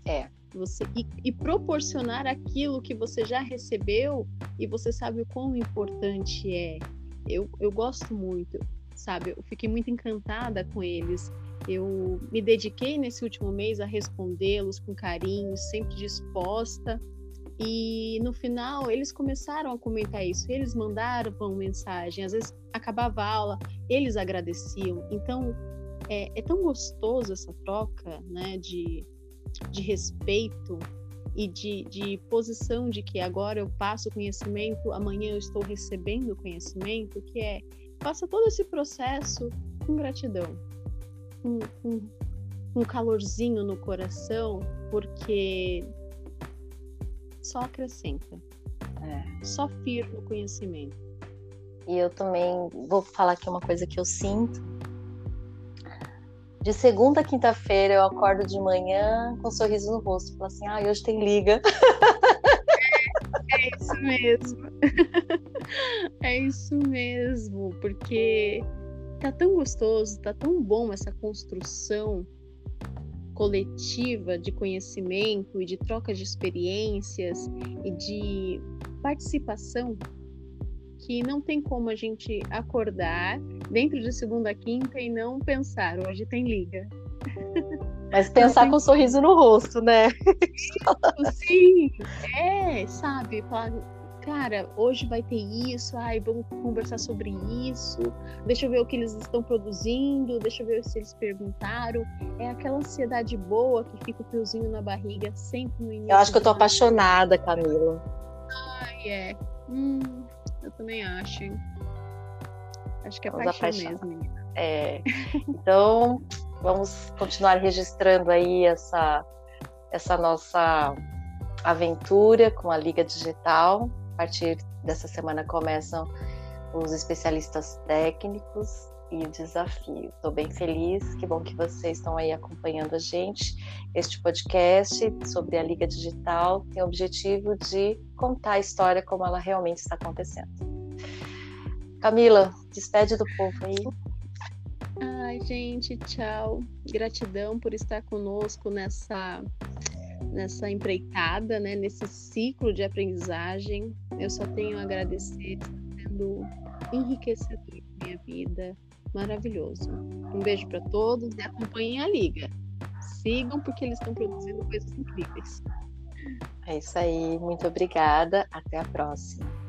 É. Você, e, e, proporcionar aquilo que você já recebeu e você sabe o quão importante é. Eu, eu gosto muito, sabe? Eu fiquei muito encantada com eles. Eu me dediquei nesse último mês a respondê-los com carinho, sempre disposta. E no final eles começaram a comentar isso. Eles mandaram uma mensagem, às vezes acabava a aula, eles agradeciam. Então é, é tão gostoso essa troca, né, de, de respeito e de, de posição de que agora eu passo conhecimento, amanhã eu estou recebendo conhecimento, que é faça todo esse processo com gratidão, com, com um calorzinho no coração, porque só acrescenta, é. só firma o conhecimento. E eu também vou falar aqui uma coisa que eu sinto de segunda a quinta-feira eu acordo de manhã com um sorriso no rosto. Falo assim, ah, hoje tem liga. É, é isso mesmo. É isso mesmo, porque tá tão gostoso, tá tão bom essa construção coletiva de conhecimento e de troca de experiências e de participação que não tem como a gente acordar dentro de segunda a quinta e não pensar, hoje tem liga. Mas pensar tem... com um sorriso no rosto, né? Sim, é, sabe? cara, hoje vai ter isso, ai, vamos conversar sobre isso, deixa eu ver o que eles estão produzindo, deixa eu ver se eles perguntaram. É aquela ansiedade boa que fica o piozinho na barriga sempre no início. Eu acho que eu tô apaixonada, Camila. Ai, é. Hum, eu também acho. Acho que é vamos paixão mesmo. É. Então, vamos continuar registrando aí essa, essa nossa aventura com a Liga Digital. A partir dessa semana começam os especialistas técnicos e o desafio. Estou bem feliz, que bom que vocês estão aí acompanhando a gente. Este podcast sobre a Liga Digital tem o objetivo de contar a história como ela realmente está acontecendo. Camila, despede do povo aí. Ai, gente, tchau. Gratidão por estar conosco nessa nessa empreitada, né, nesse ciclo de aprendizagem. Eu só tenho a agradecer, está sendo enriquecedor minha vida, maravilhoso. Um beijo para todos e acompanhem a liga. Sigam porque eles estão produzindo coisas incríveis. É isso aí, muito obrigada. Até a próxima.